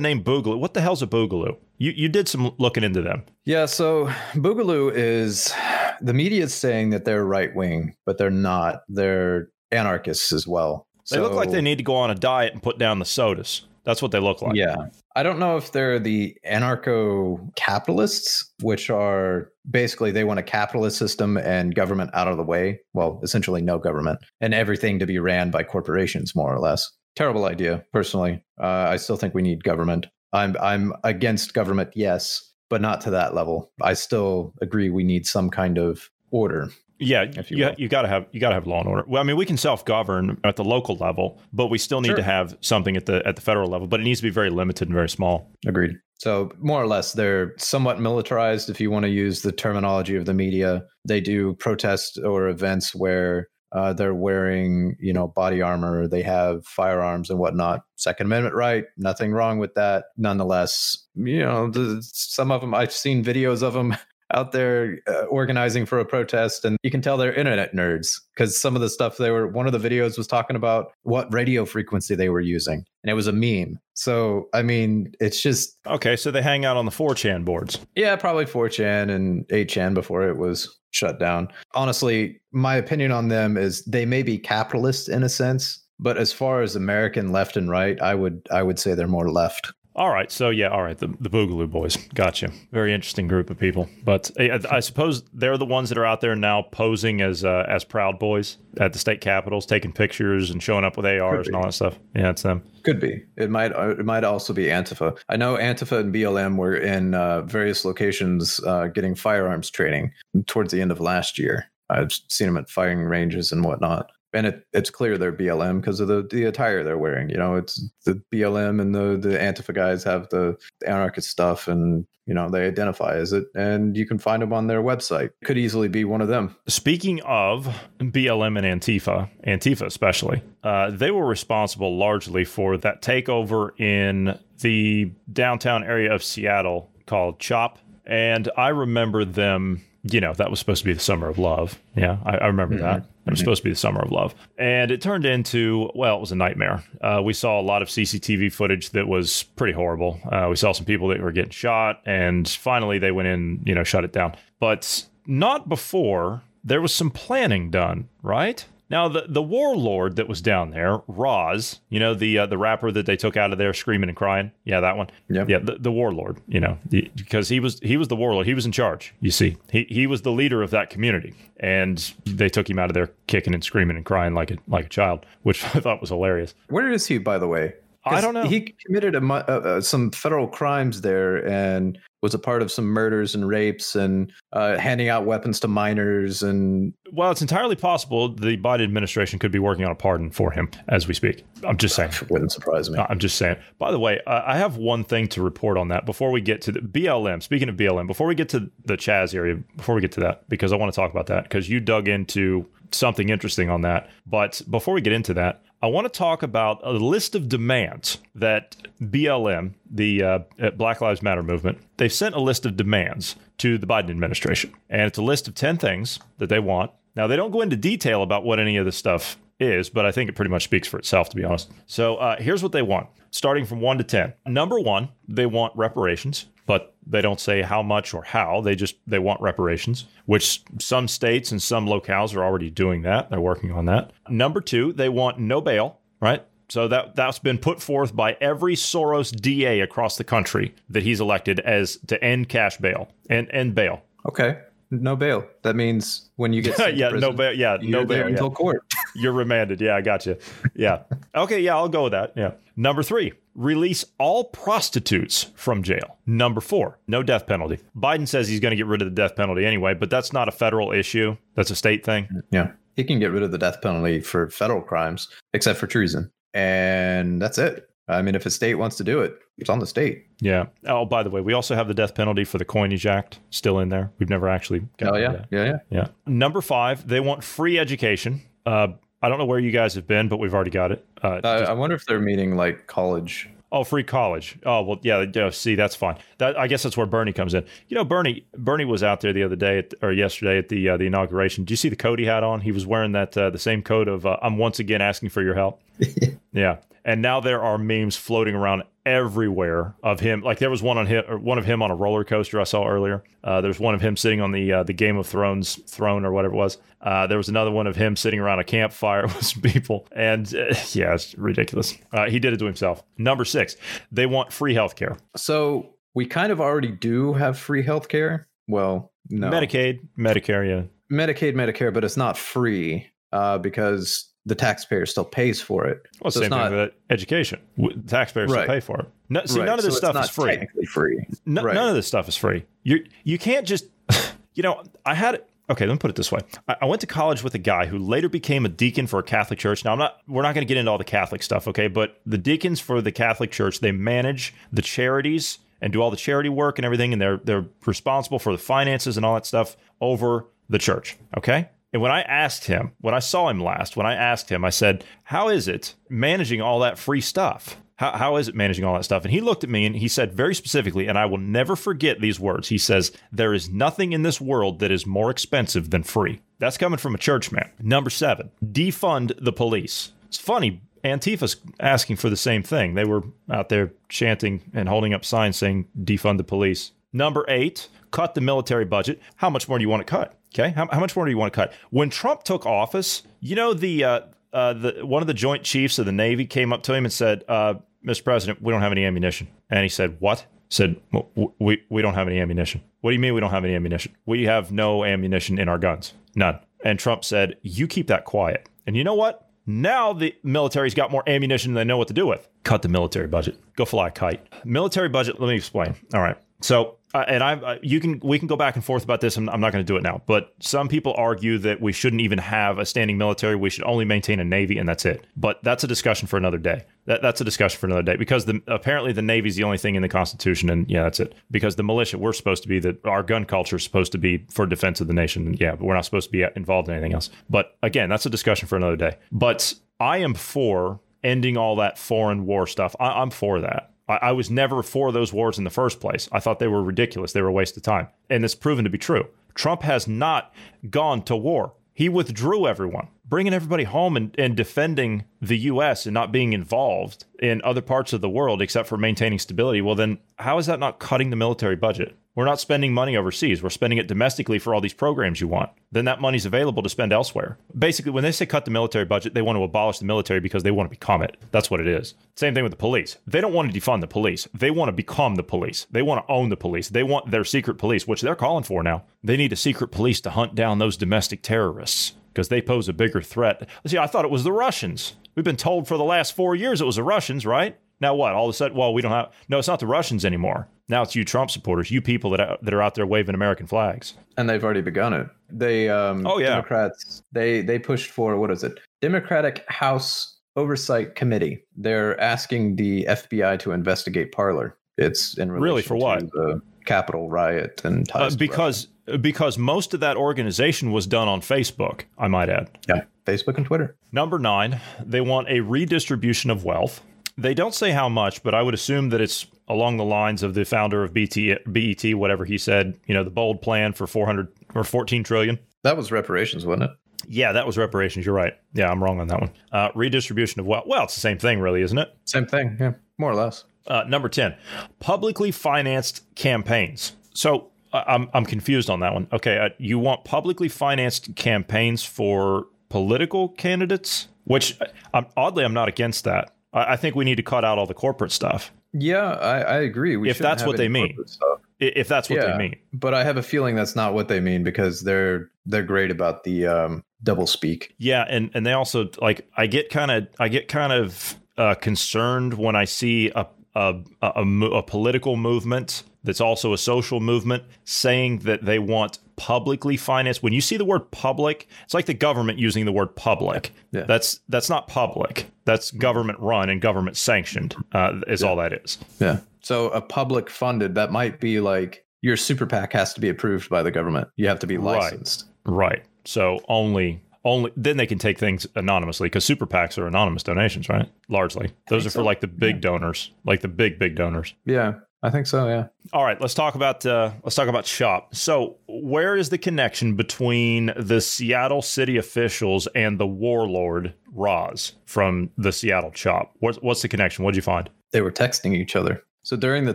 name boogaloo. What the hell's a boogaloo? You you did some looking into them. Yeah, so Boogaloo is the media is saying that they're right wing, but they're not. They're anarchists as well. They look like they need to go on a diet and put down the sodas. That's what they look like. Yeah. I don't know if they're the anarcho capitalists, which are basically they want a capitalist system and government out of the way. Well, essentially, no government and everything to be ran by corporations, more or less. Terrible idea, personally. Uh, I still think we need government. I'm I'm against government, yes, but not to that level. I still agree we need some kind of order yeah, you, you, you got to have you got to have law and order. Well, I mean, we can self govern at the local level, but we still need sure. to have something at the at the federal level. But it needs to be very limited and very small. Agreed. So more or less, they're somewhat militarized. If you want to use the terminology of the media, they do protests or events where uh, they're wearing, you know, body armor. They have firearms and whatnot. Second Amendment right, nothing wrong with that. Nonetheless, you know, the, some of them I've seen videos of them out there uh, organizing for a protest and you can tell they're internet nerds because some of the stuff they were one of the videos was talking about what radio frequency they were using and it was a meme. So i mean it's just okay so they hang out on the 4chan boards. Yeah probably 4chan and 8chan before it was shut down. Honestly my opinion on them is they may be capitalist in a sense but as far as american left and right i would i would say they're more left all right. So yeah, all right. The the Boogaloo Boys. Gotcha. Very interesting group of people. But I, I suppose they're the ones that are out there now posing as uh, as Proud Boys at the state capitals, taking pictures and showing up with ARs and all that stuff. Yeah, it's them. Could be. It might. Uh, it might also be Antifa. I know Antifa and BLM were in uh, various locations uh, getting firearms training towards the end of last year. I've seen them at firing ranges and whatnot and it, it's clear they're BLM because of the, the attire they're wearing. You know, it's the BLM and the the Antifa guys have the, the anarchist stuff, and you know they identify as it, and you can find them on their website. Could easily be one of them. Speaking of BLM and Antifa, Antifa especially, uh, they were responsible largely for that takeover in the downtown area of Seattle called CHOP, and I remember them you know, that was supposed to be the summer of love. Yeah, I, I remember mm-hmm. that. It was mm-hmm. supposed to be the summer of love. And it turned into, well, it was a nightmare. Uh, we saw a lot of CCTV footage that was pretty horrible. Uh, we saw some people that were getting shot, and finally they went in, you know, shut it down. But not before there was some planning done, right? Now the the warlord that was down there, Raz, you know the uh, the rapper that they took out of there screaming and crying. Yeah, that one. Yeah, yeah. The, the warlord, you know, because he was he was the warlord. He was in charge. You see, he he was the leader of that community, and they took him out of there kicking and screaming and crying like a like a child, which I thought was hilarious. Where is he, by the way? I don't know. He committed a, uh, uh, some federal crimes there and was a part of some murders and rapes and uh, handing out weapons to minors. And well, it's entirely possible the Biden administration could be working on a pardon for him as we speak. I'm just saying. It wouldn't surprise me. I'm just saying. By the way, I have one thing to report on that before we get to the BLM. Speaking of BLM, before we get to the Chaz area, before we get to that, because I want to talk about that because you dug into something interesting on that. But before we get into that, I want to talk about a list of demands that BLM, the uh, Black Lives Matter movement, they've sent a list of demands to the Biden administration. And it's a list of 10 things that they want. Now, they don't go into detail about what any of this stuff is, but I think it pretty much speaks for itself, to be honest. So uh, here's what they want, starting from one to 10. Number one, they want reparations but they don't say how much or how. They just they want reparations, which some states and some locales are already doing that. They're working on that. Number 2, they want no bail, right? So that that's been put forth by every Soros DA across the country that he's elected as to end cash bail and end bail. Okay. No bail. That means when you get yeah, prison, no bail. Yeah, no bail until yeah. court. You're remanded. Yeah, I got you. Yeah. Okay. Yeah, I'll go with that. Yeah. Number three, release all prostitutes from jail. Number four, no death penalty. Biden says he's going to get rid of the death penalty anyway, but that's not a federal issue. That's a state thing. Yeah. He can get rid of the death penalty for federal crimes, except for treason. And that's it. I mean, if a state wants to do it, it's on the state. Yeah. Oh, by the way, we also have the death penalty for the Coinage Act still in there. We've never actually. Oh yeah, yeah, yeah, yeah. Number five, they want free education. Uh, I don't know where you guys have been, but we've already got it. Uh, uh, I wonder if they're meaning like college. Oh, free college. Oh, well, yeah. yeah, See, that's fine. That I guess that's where Bernie comes in. You know, Bernie. Bernie was out there the other day at, or yesterday at the uh, the inauguration. Do you see the coat he had on? He was wearing that uh, the same coat of uh, "I'm once again asking for your help." yeah, and now there are memes floating around everywhere of him. Like there was one on him, or one of him on a roller coaster I saw earlier. Uh, there's one of him sitting on the uh, the Game of Thrones throne or whatever it was. Uh, there was another one of him sitting around a campfire with some people, and uh, yeah, it's ridiculous. Uh, he did it to himself. Number six, they want free healthcare, So we kind of already do have free healthcare. Well, no. Medicaid, Medicare. Yeah, Medicaid, Medicare, but it's not free uh, because the taxpayer still pays for it. well, So same not- thing with education. W- Taxpayers Right. still pay for it. No, see, Right, none of this so stuff is free. Technically free. No, Right. None of this stuff is free. You you can't just, you know, I had okay. Let me put it this way: I, I went to college with a guy who later became a deacon for a Catholic church. Now I'm not. We're not going to get into all the Catholic stuff, okay? But the deacons for the Catholic church they manage the charities and do all the charity work and everything, and they're they're responsible for the finances and all that stuff over the church, okay? And when I asked him, when I saw him last, when I asked him, I said, How is it managing all that free stuff? How, how is it managing all that stuff? And he looked at me and he said very specifically, and I will never forget these words. He says, There is nothing in this world that is more expensive than free. That's coming from a church man. Number seven, defund the police. It's funny. Antifa's asking for the same thing. They were out there chanting and holding up signs saying defund the police. Number eight, cut the military budget. How much more do you want to cut? Okay, how, how much more do you want to cut? When Trump took office, you know the uh, uh, the one of the Joint Chiefs of the Navy came up to him and said, uh, "Mr. President, we don't have any ammunition." And he said, "What?" Said, "W- w- "We we don't have any ammunition." What do you mean we don't have any ammunition? We have no ammunition in our guns, none. And Trump said, "You keep that quiet." And you know what? Now the military's got more ammunition than they know what to do with. Cut the military budget. Go fly a kite. Military budget. Let me explain. All right. So, uh, and I, uh, you can, we can go back and forth about this. I'm, I'm not going to do it now. But some people argue that we shouldn't even have a standing military. We should only maintain a navy, and that's it. But that's a discussion for another day. That, that's a discussion for another day because the, apparently the navy's the only thing in the Constitution, and yeah, that's it. Because the militia, we're supposed to be that our gun culture is supposed to be for defense of the nation. Yeah, but we're not supposed to be involved in anything else. But again, that's a discussion for another day. But I am for ending all that foreign war stuff. I, I'm for that. I, I was never for those wars in the first place. I thought they were ridiculous. They were a waste of time. And it's proven to be true. Trump has not gone to war. He withdrew everyone, bringing everybody home and, and defending the U.S. and not being involved in other parts of the world except for maintaining stability. Well, then how is that not cutting the military budget? We're not spending money overseas. We're spending it domestically for all these programs you want. Then that money's available to spend elsewhere. Basically, when they say cut the military budget, they want to abolish the military because they want to become it. That's what it is. Same thing with the police. They don't want to defund the police. They want to become the police. They want to own the police. They want their secret police, which they're calling for now. They need a secret police to hunt down those domestic terrorists because they pose a bigger threat. See, I thought it was the Russians. We've been told for the last four years it was the Russians, right? Now what? All of a sudden, well, we don't have. No, it's not the Russians anymore. Now it's you Trump supporters, you people that are, that are out there waving American flags. and they've already begun it. They um Oh, yeah. Democrats they they pushed for what is it? Democratic House Oversight Committee. They're asking the FBI to investigate Parler. It's in relation Really, for to what? the Capitol riot and ties Uh, because because most of that organization was done on Facebook, I might add. Yeah, Facebook and Twitter. Number nine, they want a redistribution of wealth. They don't say how much, but I would assume that it's along the lines of the founder of BT, BET, whatever he said. You know, the bold plan for 400 or 14 trillion. That was reparations, wasn't it? Yeah, that was reparations. You're right. Yeah, I'm wrong on that one. Uh, redistribution of wealth. Well, it's the same thing, really, isn't it? Same thing. Yeah, more or less. Uh, number 10, publicly financed campaigns. So I'm, I'm confused on that one. Okay, uh, you want publicly financed campaigns for political candidates, which uh, I'm, oddly, I'm not against that. I, I think we need to cut out all the corporate stuff Yeah, I, I agree. We If that's what they mean. stuff. if that's what yeah, they mean. but I have a feeling that's not what they mean because they're they're great about the um, double speak. Yeah, and and they also like I get kind of I get kind of uh, concerned when I see a a, a a mo- a political movement that's also a social movement saying that they want publicly financed. When you see the word public, it's like the government using the word public. Yeah. That's that's not public. That's government run and government sanctioned. Uh, is all that is. Yeah. So a public funded that might be like your super PAC has to be approved by the government. You have to be licensed. Right. right. So only only then they can take things anonymously because super PACs are anonymous donations, right? Largely, those are for so. like the big donors, like the big big donors. Yeah, I think so. Yeah. All right, let's talk about uh, let's talk about CHOP. So, where is the connection between the Seattle city officials and the warlord Raz from the Seattle Chop? What's what's the connection? What'd you find? They were texting each other. So during the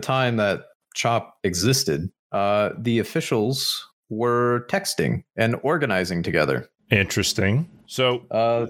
time that CHOP existed, uh, the officials were texting and organizing together. Interesting. So Uh,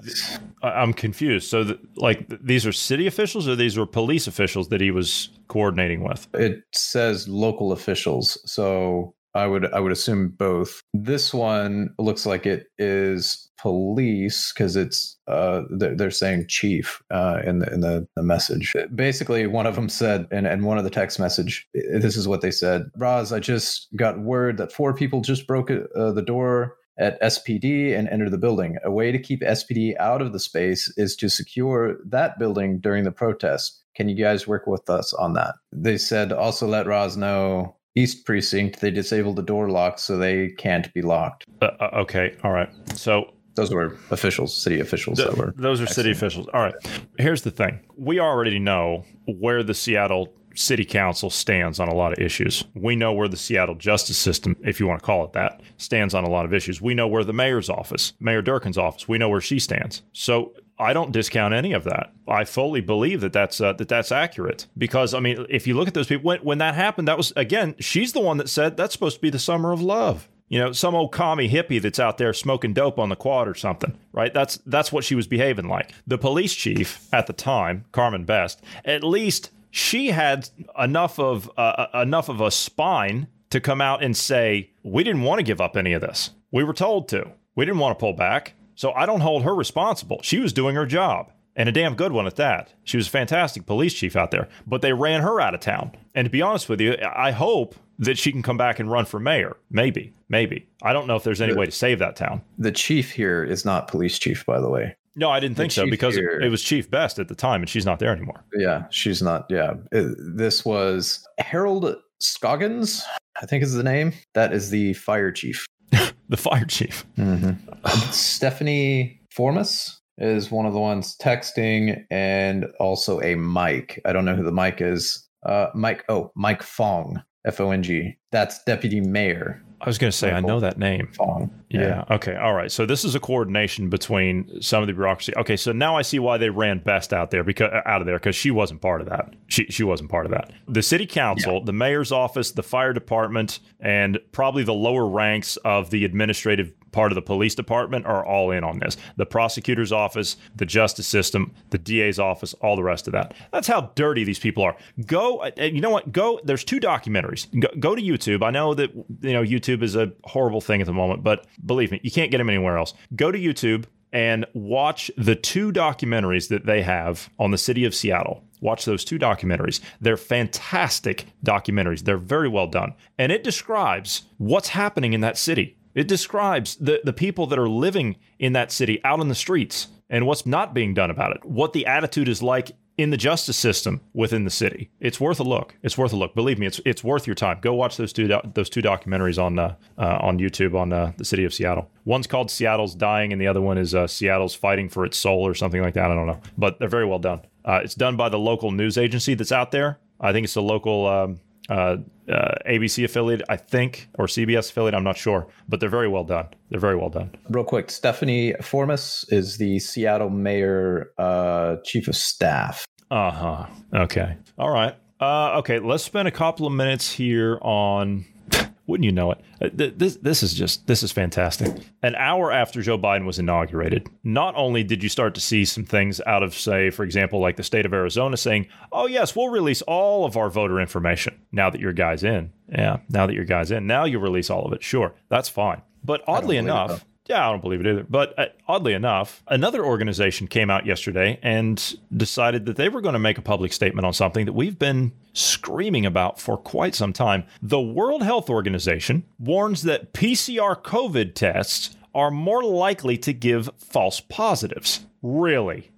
I'm confused. So, th- like, these are city officials, or these were police officials that he was coordinating with? it says local officials, so I would I would assume both. This one looks like it is police because it's uh they're, they're saying chief uh in the in the, the message. Basically, one of them said, and and one of the text message, this is what they said: Raz, I just got word that four people just broke uh, the door at SPD and enter the building. A way to keep SPD out of the space is to secure that building during the protest. Can you guys work with us on that? They said also let Raz know East Precinct they disabled the door locks so they can't be locked. Uh, uh, okay. All right. So, Those were officials, city officials th- that were. those are city officials. All right. Here's the thing we already know where the Seattle City Council stands on a lot of issues. We know where the Seattle justice system, if you want to call it that, stands on a lot of issues. We know where the mayor's office, Mayor Durkan's office, we know where she stands. So I don't discount any of that. I fully believe that that's uh, that that's accurate because I mean, if you look at those people, when when that happened, that was again, she's the one that said that's supposed to be the summer of love. You know, some old commie hippie that's out there smoking dope on the quad or something, right? That's that's what she was behaving like. The police chief at the time, Carmen Best, at least she had enough of uh, enough of a spine to come out and say, "We didn't want to give up any of this. We were told to. We didn't want to pull back." So I don't hold her responsible. She was doing her job. And a damn good one at that. She was a fantastic police chief out there, but they ran her out of town. And to be honest with you, I hope that she can come back and run for mayor. Maybe, maybe. I don't know if there's any way to save that town. The chief here is not police chief, by the way. No, I didn't think so because it, here- it was Chief Best at the time, and she's not there anymore. Yeah, she's not. Yeah, Uh, this was Harold Scoggins, I think is the name. That is the fire chief. The fire chief. Stephanie Formas is one of the ones texting, and also a Mike. I don't know who the Mike is. Uh, Mike. Oh, Mike Fong. F O N G. That's deputy mayor I was going to say, I know that name. Fong. Yeah. Okay. All right. So this is a coordination between some of the bureaucracy. Okay. So now I see why they ran Best out there because out of there because she wasn't part of that. She she wasn't part of that. The city council, the mayor's office, the fire department, and probably the lower ranks of the administrative part of the police department are all in on this. The prosecutor's office, the justice system, the DA's office, all the rest of that. That's how dirty these people are. Go, uh, you know what? Go. There's two documentaries. Go, go to YouTube. I know that you know YouTube is a horrible thing at the moment, but believe me, you can't get them anywhere else. Go to YouTube and watch the two documentaries that they have on the city of Seattle. Watch those two documentaries. They're fantastic documentaries. They're very well done. And it describes what's happening in that city. It describes the, the people that are living in that city out in the streets and what's not being done about it, what the attitude is like in the justice system within the city. It's worth a look. It's worth a look. Believe me, it's it's worth your time. Go watch those two doc- those two documentaries on uh, uh, on YouTube on uh, the city of Seattle. One's called Seattle's Dying, and the other one is uh, Seattle's Fighting for Its Soul or something like that. I don't know, but they're very well done. Uh, it's done by the local news agency that's out there. I think it's the local um, uh, uh, ABC affiliate, I think, or CBS affiliate. I'm not sure, but they're very well done. They're very well done. Real quick, Stephanie Formas is the Seattle mayor uh, chief of staff. Uh huh. Okay. All right. Uh, okay. Let's spend a couple of minutes here on. Wouldn't you know it? Uh, This this is just this is fantastic. An hour after Joe Biden was inaugurated, not only did you start to see some things out of, say, for example, like the state of Arizona saying, "Oh yes, we'll release all of our voter information now that your guy's in." Yeah, now that your guy's in, now you release all of it. Sure, that's fine. But oddly enough. Yeah, I don't believe it either. But uh, oddly enough, another organization came out yesterday and decided that they were going to make a public statement on something that we've been screaming about for quite some time. The World Health Organization warns that PCR COVID tests are more likely to give false positives. Really?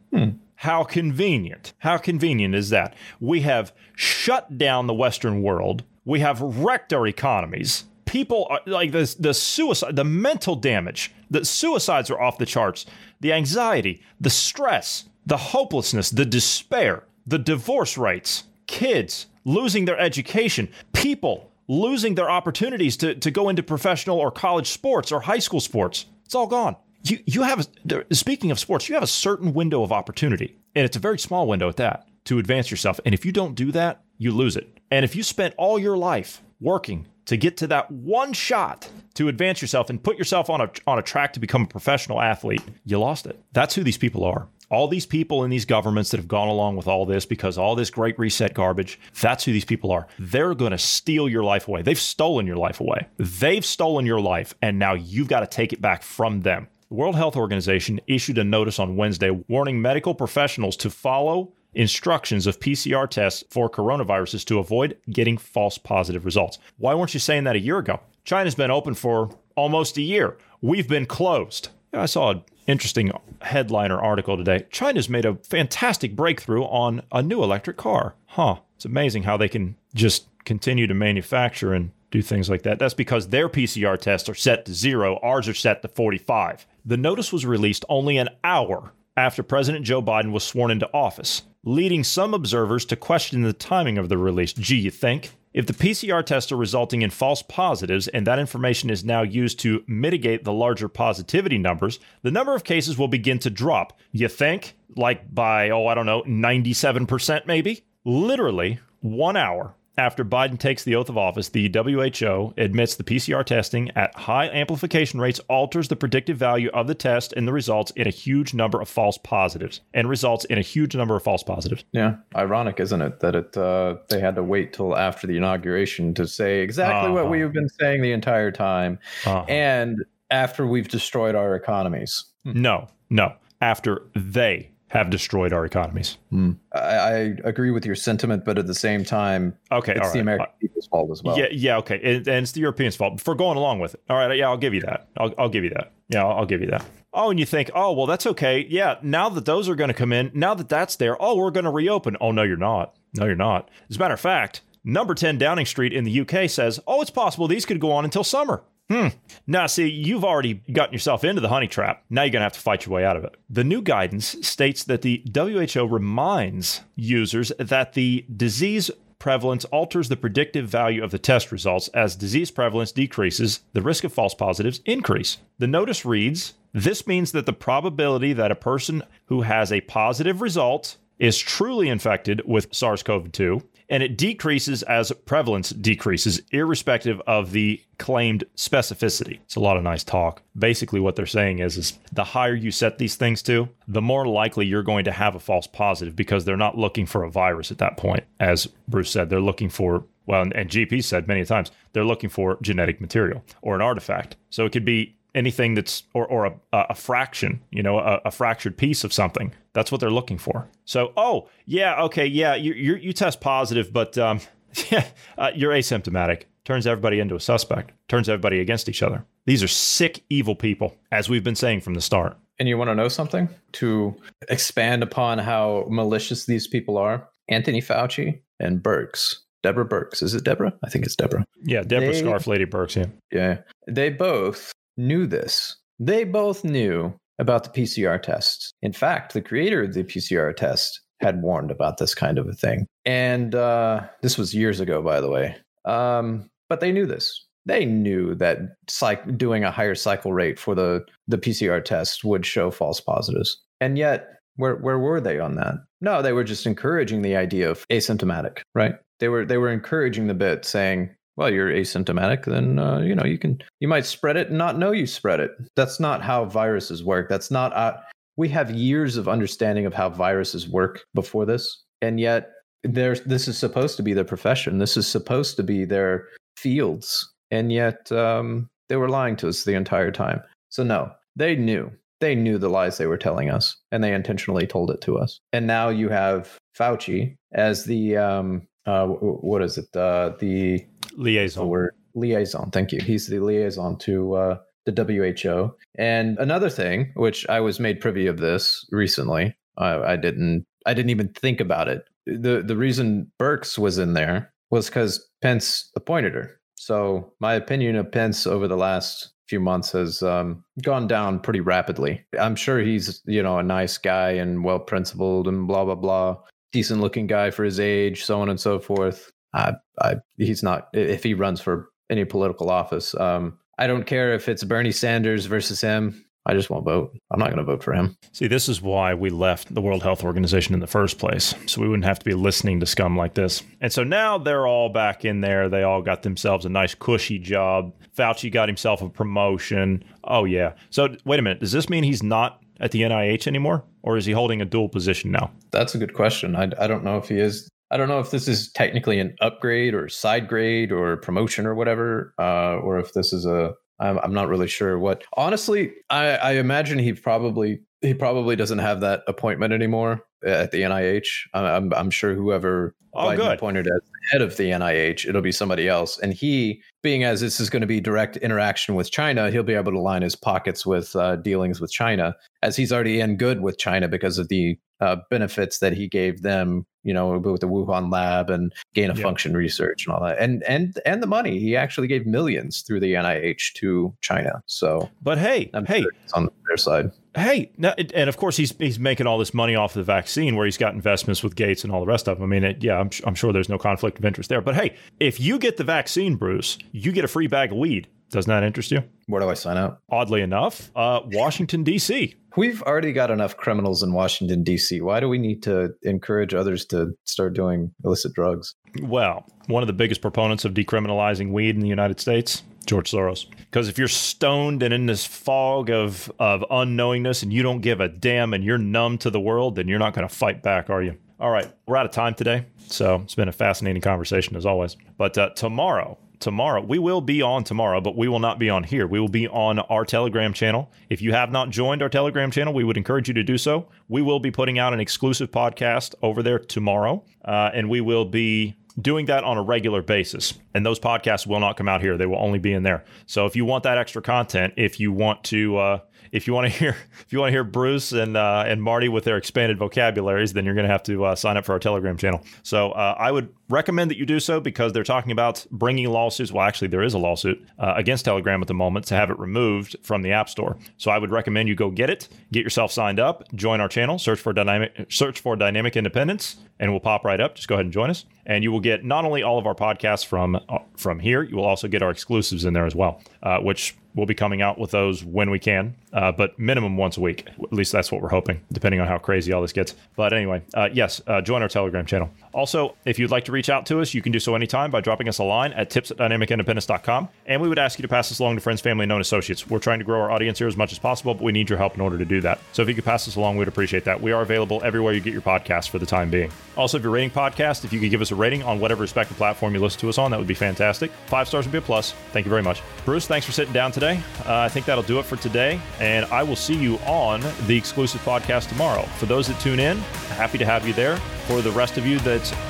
How convenient. How convenient is that? We have shut down the Western world. We have wrecked our economies people are like the the suicide, the mental damage, the suicides are off the charts. The anxiety, the stress, the hopelessness, the despair, the divorce rates, kids losing their education, people losing their opportunities to, to go into professional or college sports or high school sports. It's all gone. You, you have, speaking of sports, you have a certain window of opportunity, and it's a very small window at that to advance yourself. And if you don't do that, you lose it. And if you spent all your life working to get to that one shot to advance yourself and put yourself on a on a track to become a professional athlete, you lost it. That's who these people are. All these people in these governments that have gone along with all this because all this great reset garbage, that's who these people are. They're going to steal your life away. They've stolen your life away. They've stolen your life and now you've got to take it back from them. The World Health Organization issued a notice on Wednesday warning medical professionals to follow instructions of PCR tests for coronaviruses to avoid getting false positive results. Why weren't you saying that a year ago? China's been open for almost a year. We've been closed. I saw an interesting headline or article today. China's made a fantastic breakthrough on a new electric car. Huh. It's amazing how they can just continue to manufacture and do things like that. That's because their PCR tests are set to zero, ours are set to 45. The notice was released only an hour after President Joe Biden was sworn into office, leading some observers to question the timing of the release. Gee, you think? If the PCR tests are resulting in false positives and that information is now used to mitigate the larger positivity numbers, the number of cases will begin to drop. You think? Like by, oh, I don't know, 97% maybe? Literally, one hour after Biden takes the oath of office, the WHO admits the PCR testing at high amplification rates alters the predictive value of the test and the results in a huge number of false positives and results in a huge number of false positives. Yeah, ironic, isn't it, that it uh, they had to wait till after the inauguration to say exactly uh-huh. what we've been saying the entire time, uh-huh. and after we've destroyed our economies. No, no, after they have destroyed our economies. Mm. I, I, agree with your sentiment, but at the same time, okay, it's the American people's fault as well. Yeah, yeah, okay, and, and, it's the Europeans' fault for going along with it. All right, yeah, I'll give you that. I'll, I'll give you that. Yeah, I'll, I'll give you that. Oh, and you think, oh, well, that's okay. Yeah, now that those are going to come in, now that that's there, oh, we're going to reopen. Oh, no, you're not. No, you're not. As a matter of fact, number 10 Downing Street in the UK says, oh, it's possible these could go on until summer. Hmm. Now, see, you've already gotten yourself into the honey trap. Now you're going to have to fight your way out of it. The new guidance states that the WHO reminds users that the disease prevalence alters the predictive value of the test results. As disease prevalence decreases, the risk of false positives increase. The notice reads This means that the probability that a person who has a positive result is truly infected with SARS CoV 2 and it decreases as prevalence decreases, irrespective of the claimed specificity. It's a lot of nice talk. Basically, what they're saying is, is the higher you set these things to, the more likely you're going to have a false positive because they're not looking for a virus at that point. As Bruce said, they're looking for well, and, and GP said many times, they're looking for genetic material or an artifact. So it could be anything that's or, or a, a fraction you know a, a, fractured piece of something that's what they're looking for so oh yeah okay yeah you you, you test positive but um, yeah uh, you're asymptomatic turns everybody into a suspect turns everybody against each other these are sick evil people as we've been saying from the start and you want to know something to expand upon how malicious these people are anthony fauci and Birx Deborah Birx. Is it Deborah? I think it's Deborah. Yeah, Deborah they, Scarf Lady Birx. Yeah. Yeah. They both knew this. They both knew about the PCR test. In fact, the creator of the PCR test had warned about this kind of a thing. And uh, this was years ago, by the way. Um, but they knew this. They knew that psych- doing a higher cycle rate for the, the PCR test would show false positives. And yet, where, where were they on that? No, they were just encouraging the idea of asymptomatic, right? They were they were encouraging the bit, saying, well, you're asymptomatic, then uh, you know you can you might spread it and not know you spread it. That's not how viruses work. That's not. Uh, we have years of understanding of how viruses work before this, and yet there's this is supposed to be their profession. This is supposed to be their fields, and yet um, they were lying to us the entire time. So no, they knew. They knew the lies they were telling us, and they intentionally told it to us. And now you have Fauci as the um, uh, what is it? Uh, the liaison. Word liaison. Thank you. He's the liaison to uh, the WHO. And another thing, which I was made privy of this recently, I, I didn't. I didn't even think about it. the The reason Birx was in there was because Pence appointed her. So my opinion of Pence over the last few months has um, gone down pretty rapidly. I'm sure he's you know a nice guy and well principled and blah blah blah, decent looking guy for his age, so on and so forth. I, I he's not if he runs for any political office. Um, I don't care if it's Bernie Sanders versus him. I just won't vote. I'm not going to vote for him. See, this is why we left the World Health Organization in the first place. So we wouldn't have to be listening to scum like this. And so now they're all back in there. They all got themselves a nice, cushy job. Fauci got himself a promotion. Oh, yeah. So wait a minute. Does this mean he's not at the NIH anymore? Or is he holding a dual position now? That's a good question. I, I don't know if he is. I don't know if this is technically an upgrade or side grade or promotion or whatever, uh, or if this is a I'm, I'm not really sure what. Honestly, I, I imagine he probably he probably doesn't have that appointment anymore at the NIH. I'm I'm sure whoever Oh, Biden good. appointed as head of the NIH, it'll be somebody else. And he, being as this is going to be direct interaction with China, he'll be able to line his pockets with uh, dealings with China, as he's already in good with China because of the uh, benefits that he gave them, you know, with the Wuhan lab and gain of Yeah. function research and all that, and and and the money. He actually gave millions through the NIH to China. So But hey, I'm hey, sure it's on their side. Hey, no, and of course he's he's making all this money off the vaccine, where he's got investments with Gates and all the rest of them. I mean, it, yeah, I'm, I'm sure there's no conflict of interest there. But hey, if you get the vaccine, Bruce, you get a free bag of weed. Doesn't that interest you? Where do I sign up? Oddly enough, uh, Washington D.C. We've already got enough criminals in Washington D.C. Why do we need to encourage others to start doing illicit drugs? Well, one of the biggest proponents of decriminalizing weed in the United States, George Soros. Because if you're stoned and in this fog of of unknowingness and you don't give a damn and you're numb to the world, then you're not going to fight back, are you? All right, we're out of time today, so it's been a fascinating conversation as always. But uh, tomorrow, tomorrow we will be on tomorrow, but we will not be on here. We will be on our Telegram channel. If you have not joined our Telegram channel, we would encourage you to do so. We will be putting out an exclusive podcast over there tomorrow, uh, and we will be doing that on a regular basis. And those podcasts will not come out here; they will only be in there. So if you want that extra content, if you want to. Uh, if you want to hear, if you want to hear Bruce and uh, and Marty with their expanded vocabularies, then you're going to have to uh, sign up for our Telegram channel. So uh, I would recommend that you do so because they're talking about bringing lawsuits. Well, actually, there is a lawsuit uh, against Telegram at the moment to have it removed from the App Store. So I would recommend you go get it, get yourself signed up, join our channel, search for dynamic, search for Dynamic Independence, and we'll pop right up. Just go ahead and join us, and you will get not only all of our podcasts from uh, from here, you will also get our exclusives in there as well, uh, which we'll be coming out with those when we can, uh, but minimum once a week. At least that's what we're hoping, depending on how crazy all this gets. But anyway, uh, yes, uh, join our Telegram channel. Also, if you'd like to reach out to us, you can do so anytime by dropping us a line at tips at dynamicindependence.com. And we would ask you to pass this along to friends, family, and known associates. We're trying to grow our audience here as much as possible, but we need your help in order to do that. So if you could pass this along, we'd appreciate that. We are available everywhere you get your podcast for the time being. Also, if you're rating podcast, if you could give us a rating on whatever respective platform you listen to us on, that would be fantastic. Five stars would be a plus. Thank you very much. Bruce, thanks for sitting down today. Uh, I think that'll do it for today. And I will see you on the exclusive podcast tomorrow. For those that tune in, happy to have you there. For the rest of you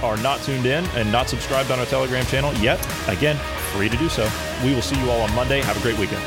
are not tuned in and not subscribed on our Telegram channel yet, again, free to do so. We will see you all on Monday. Have a great weekend.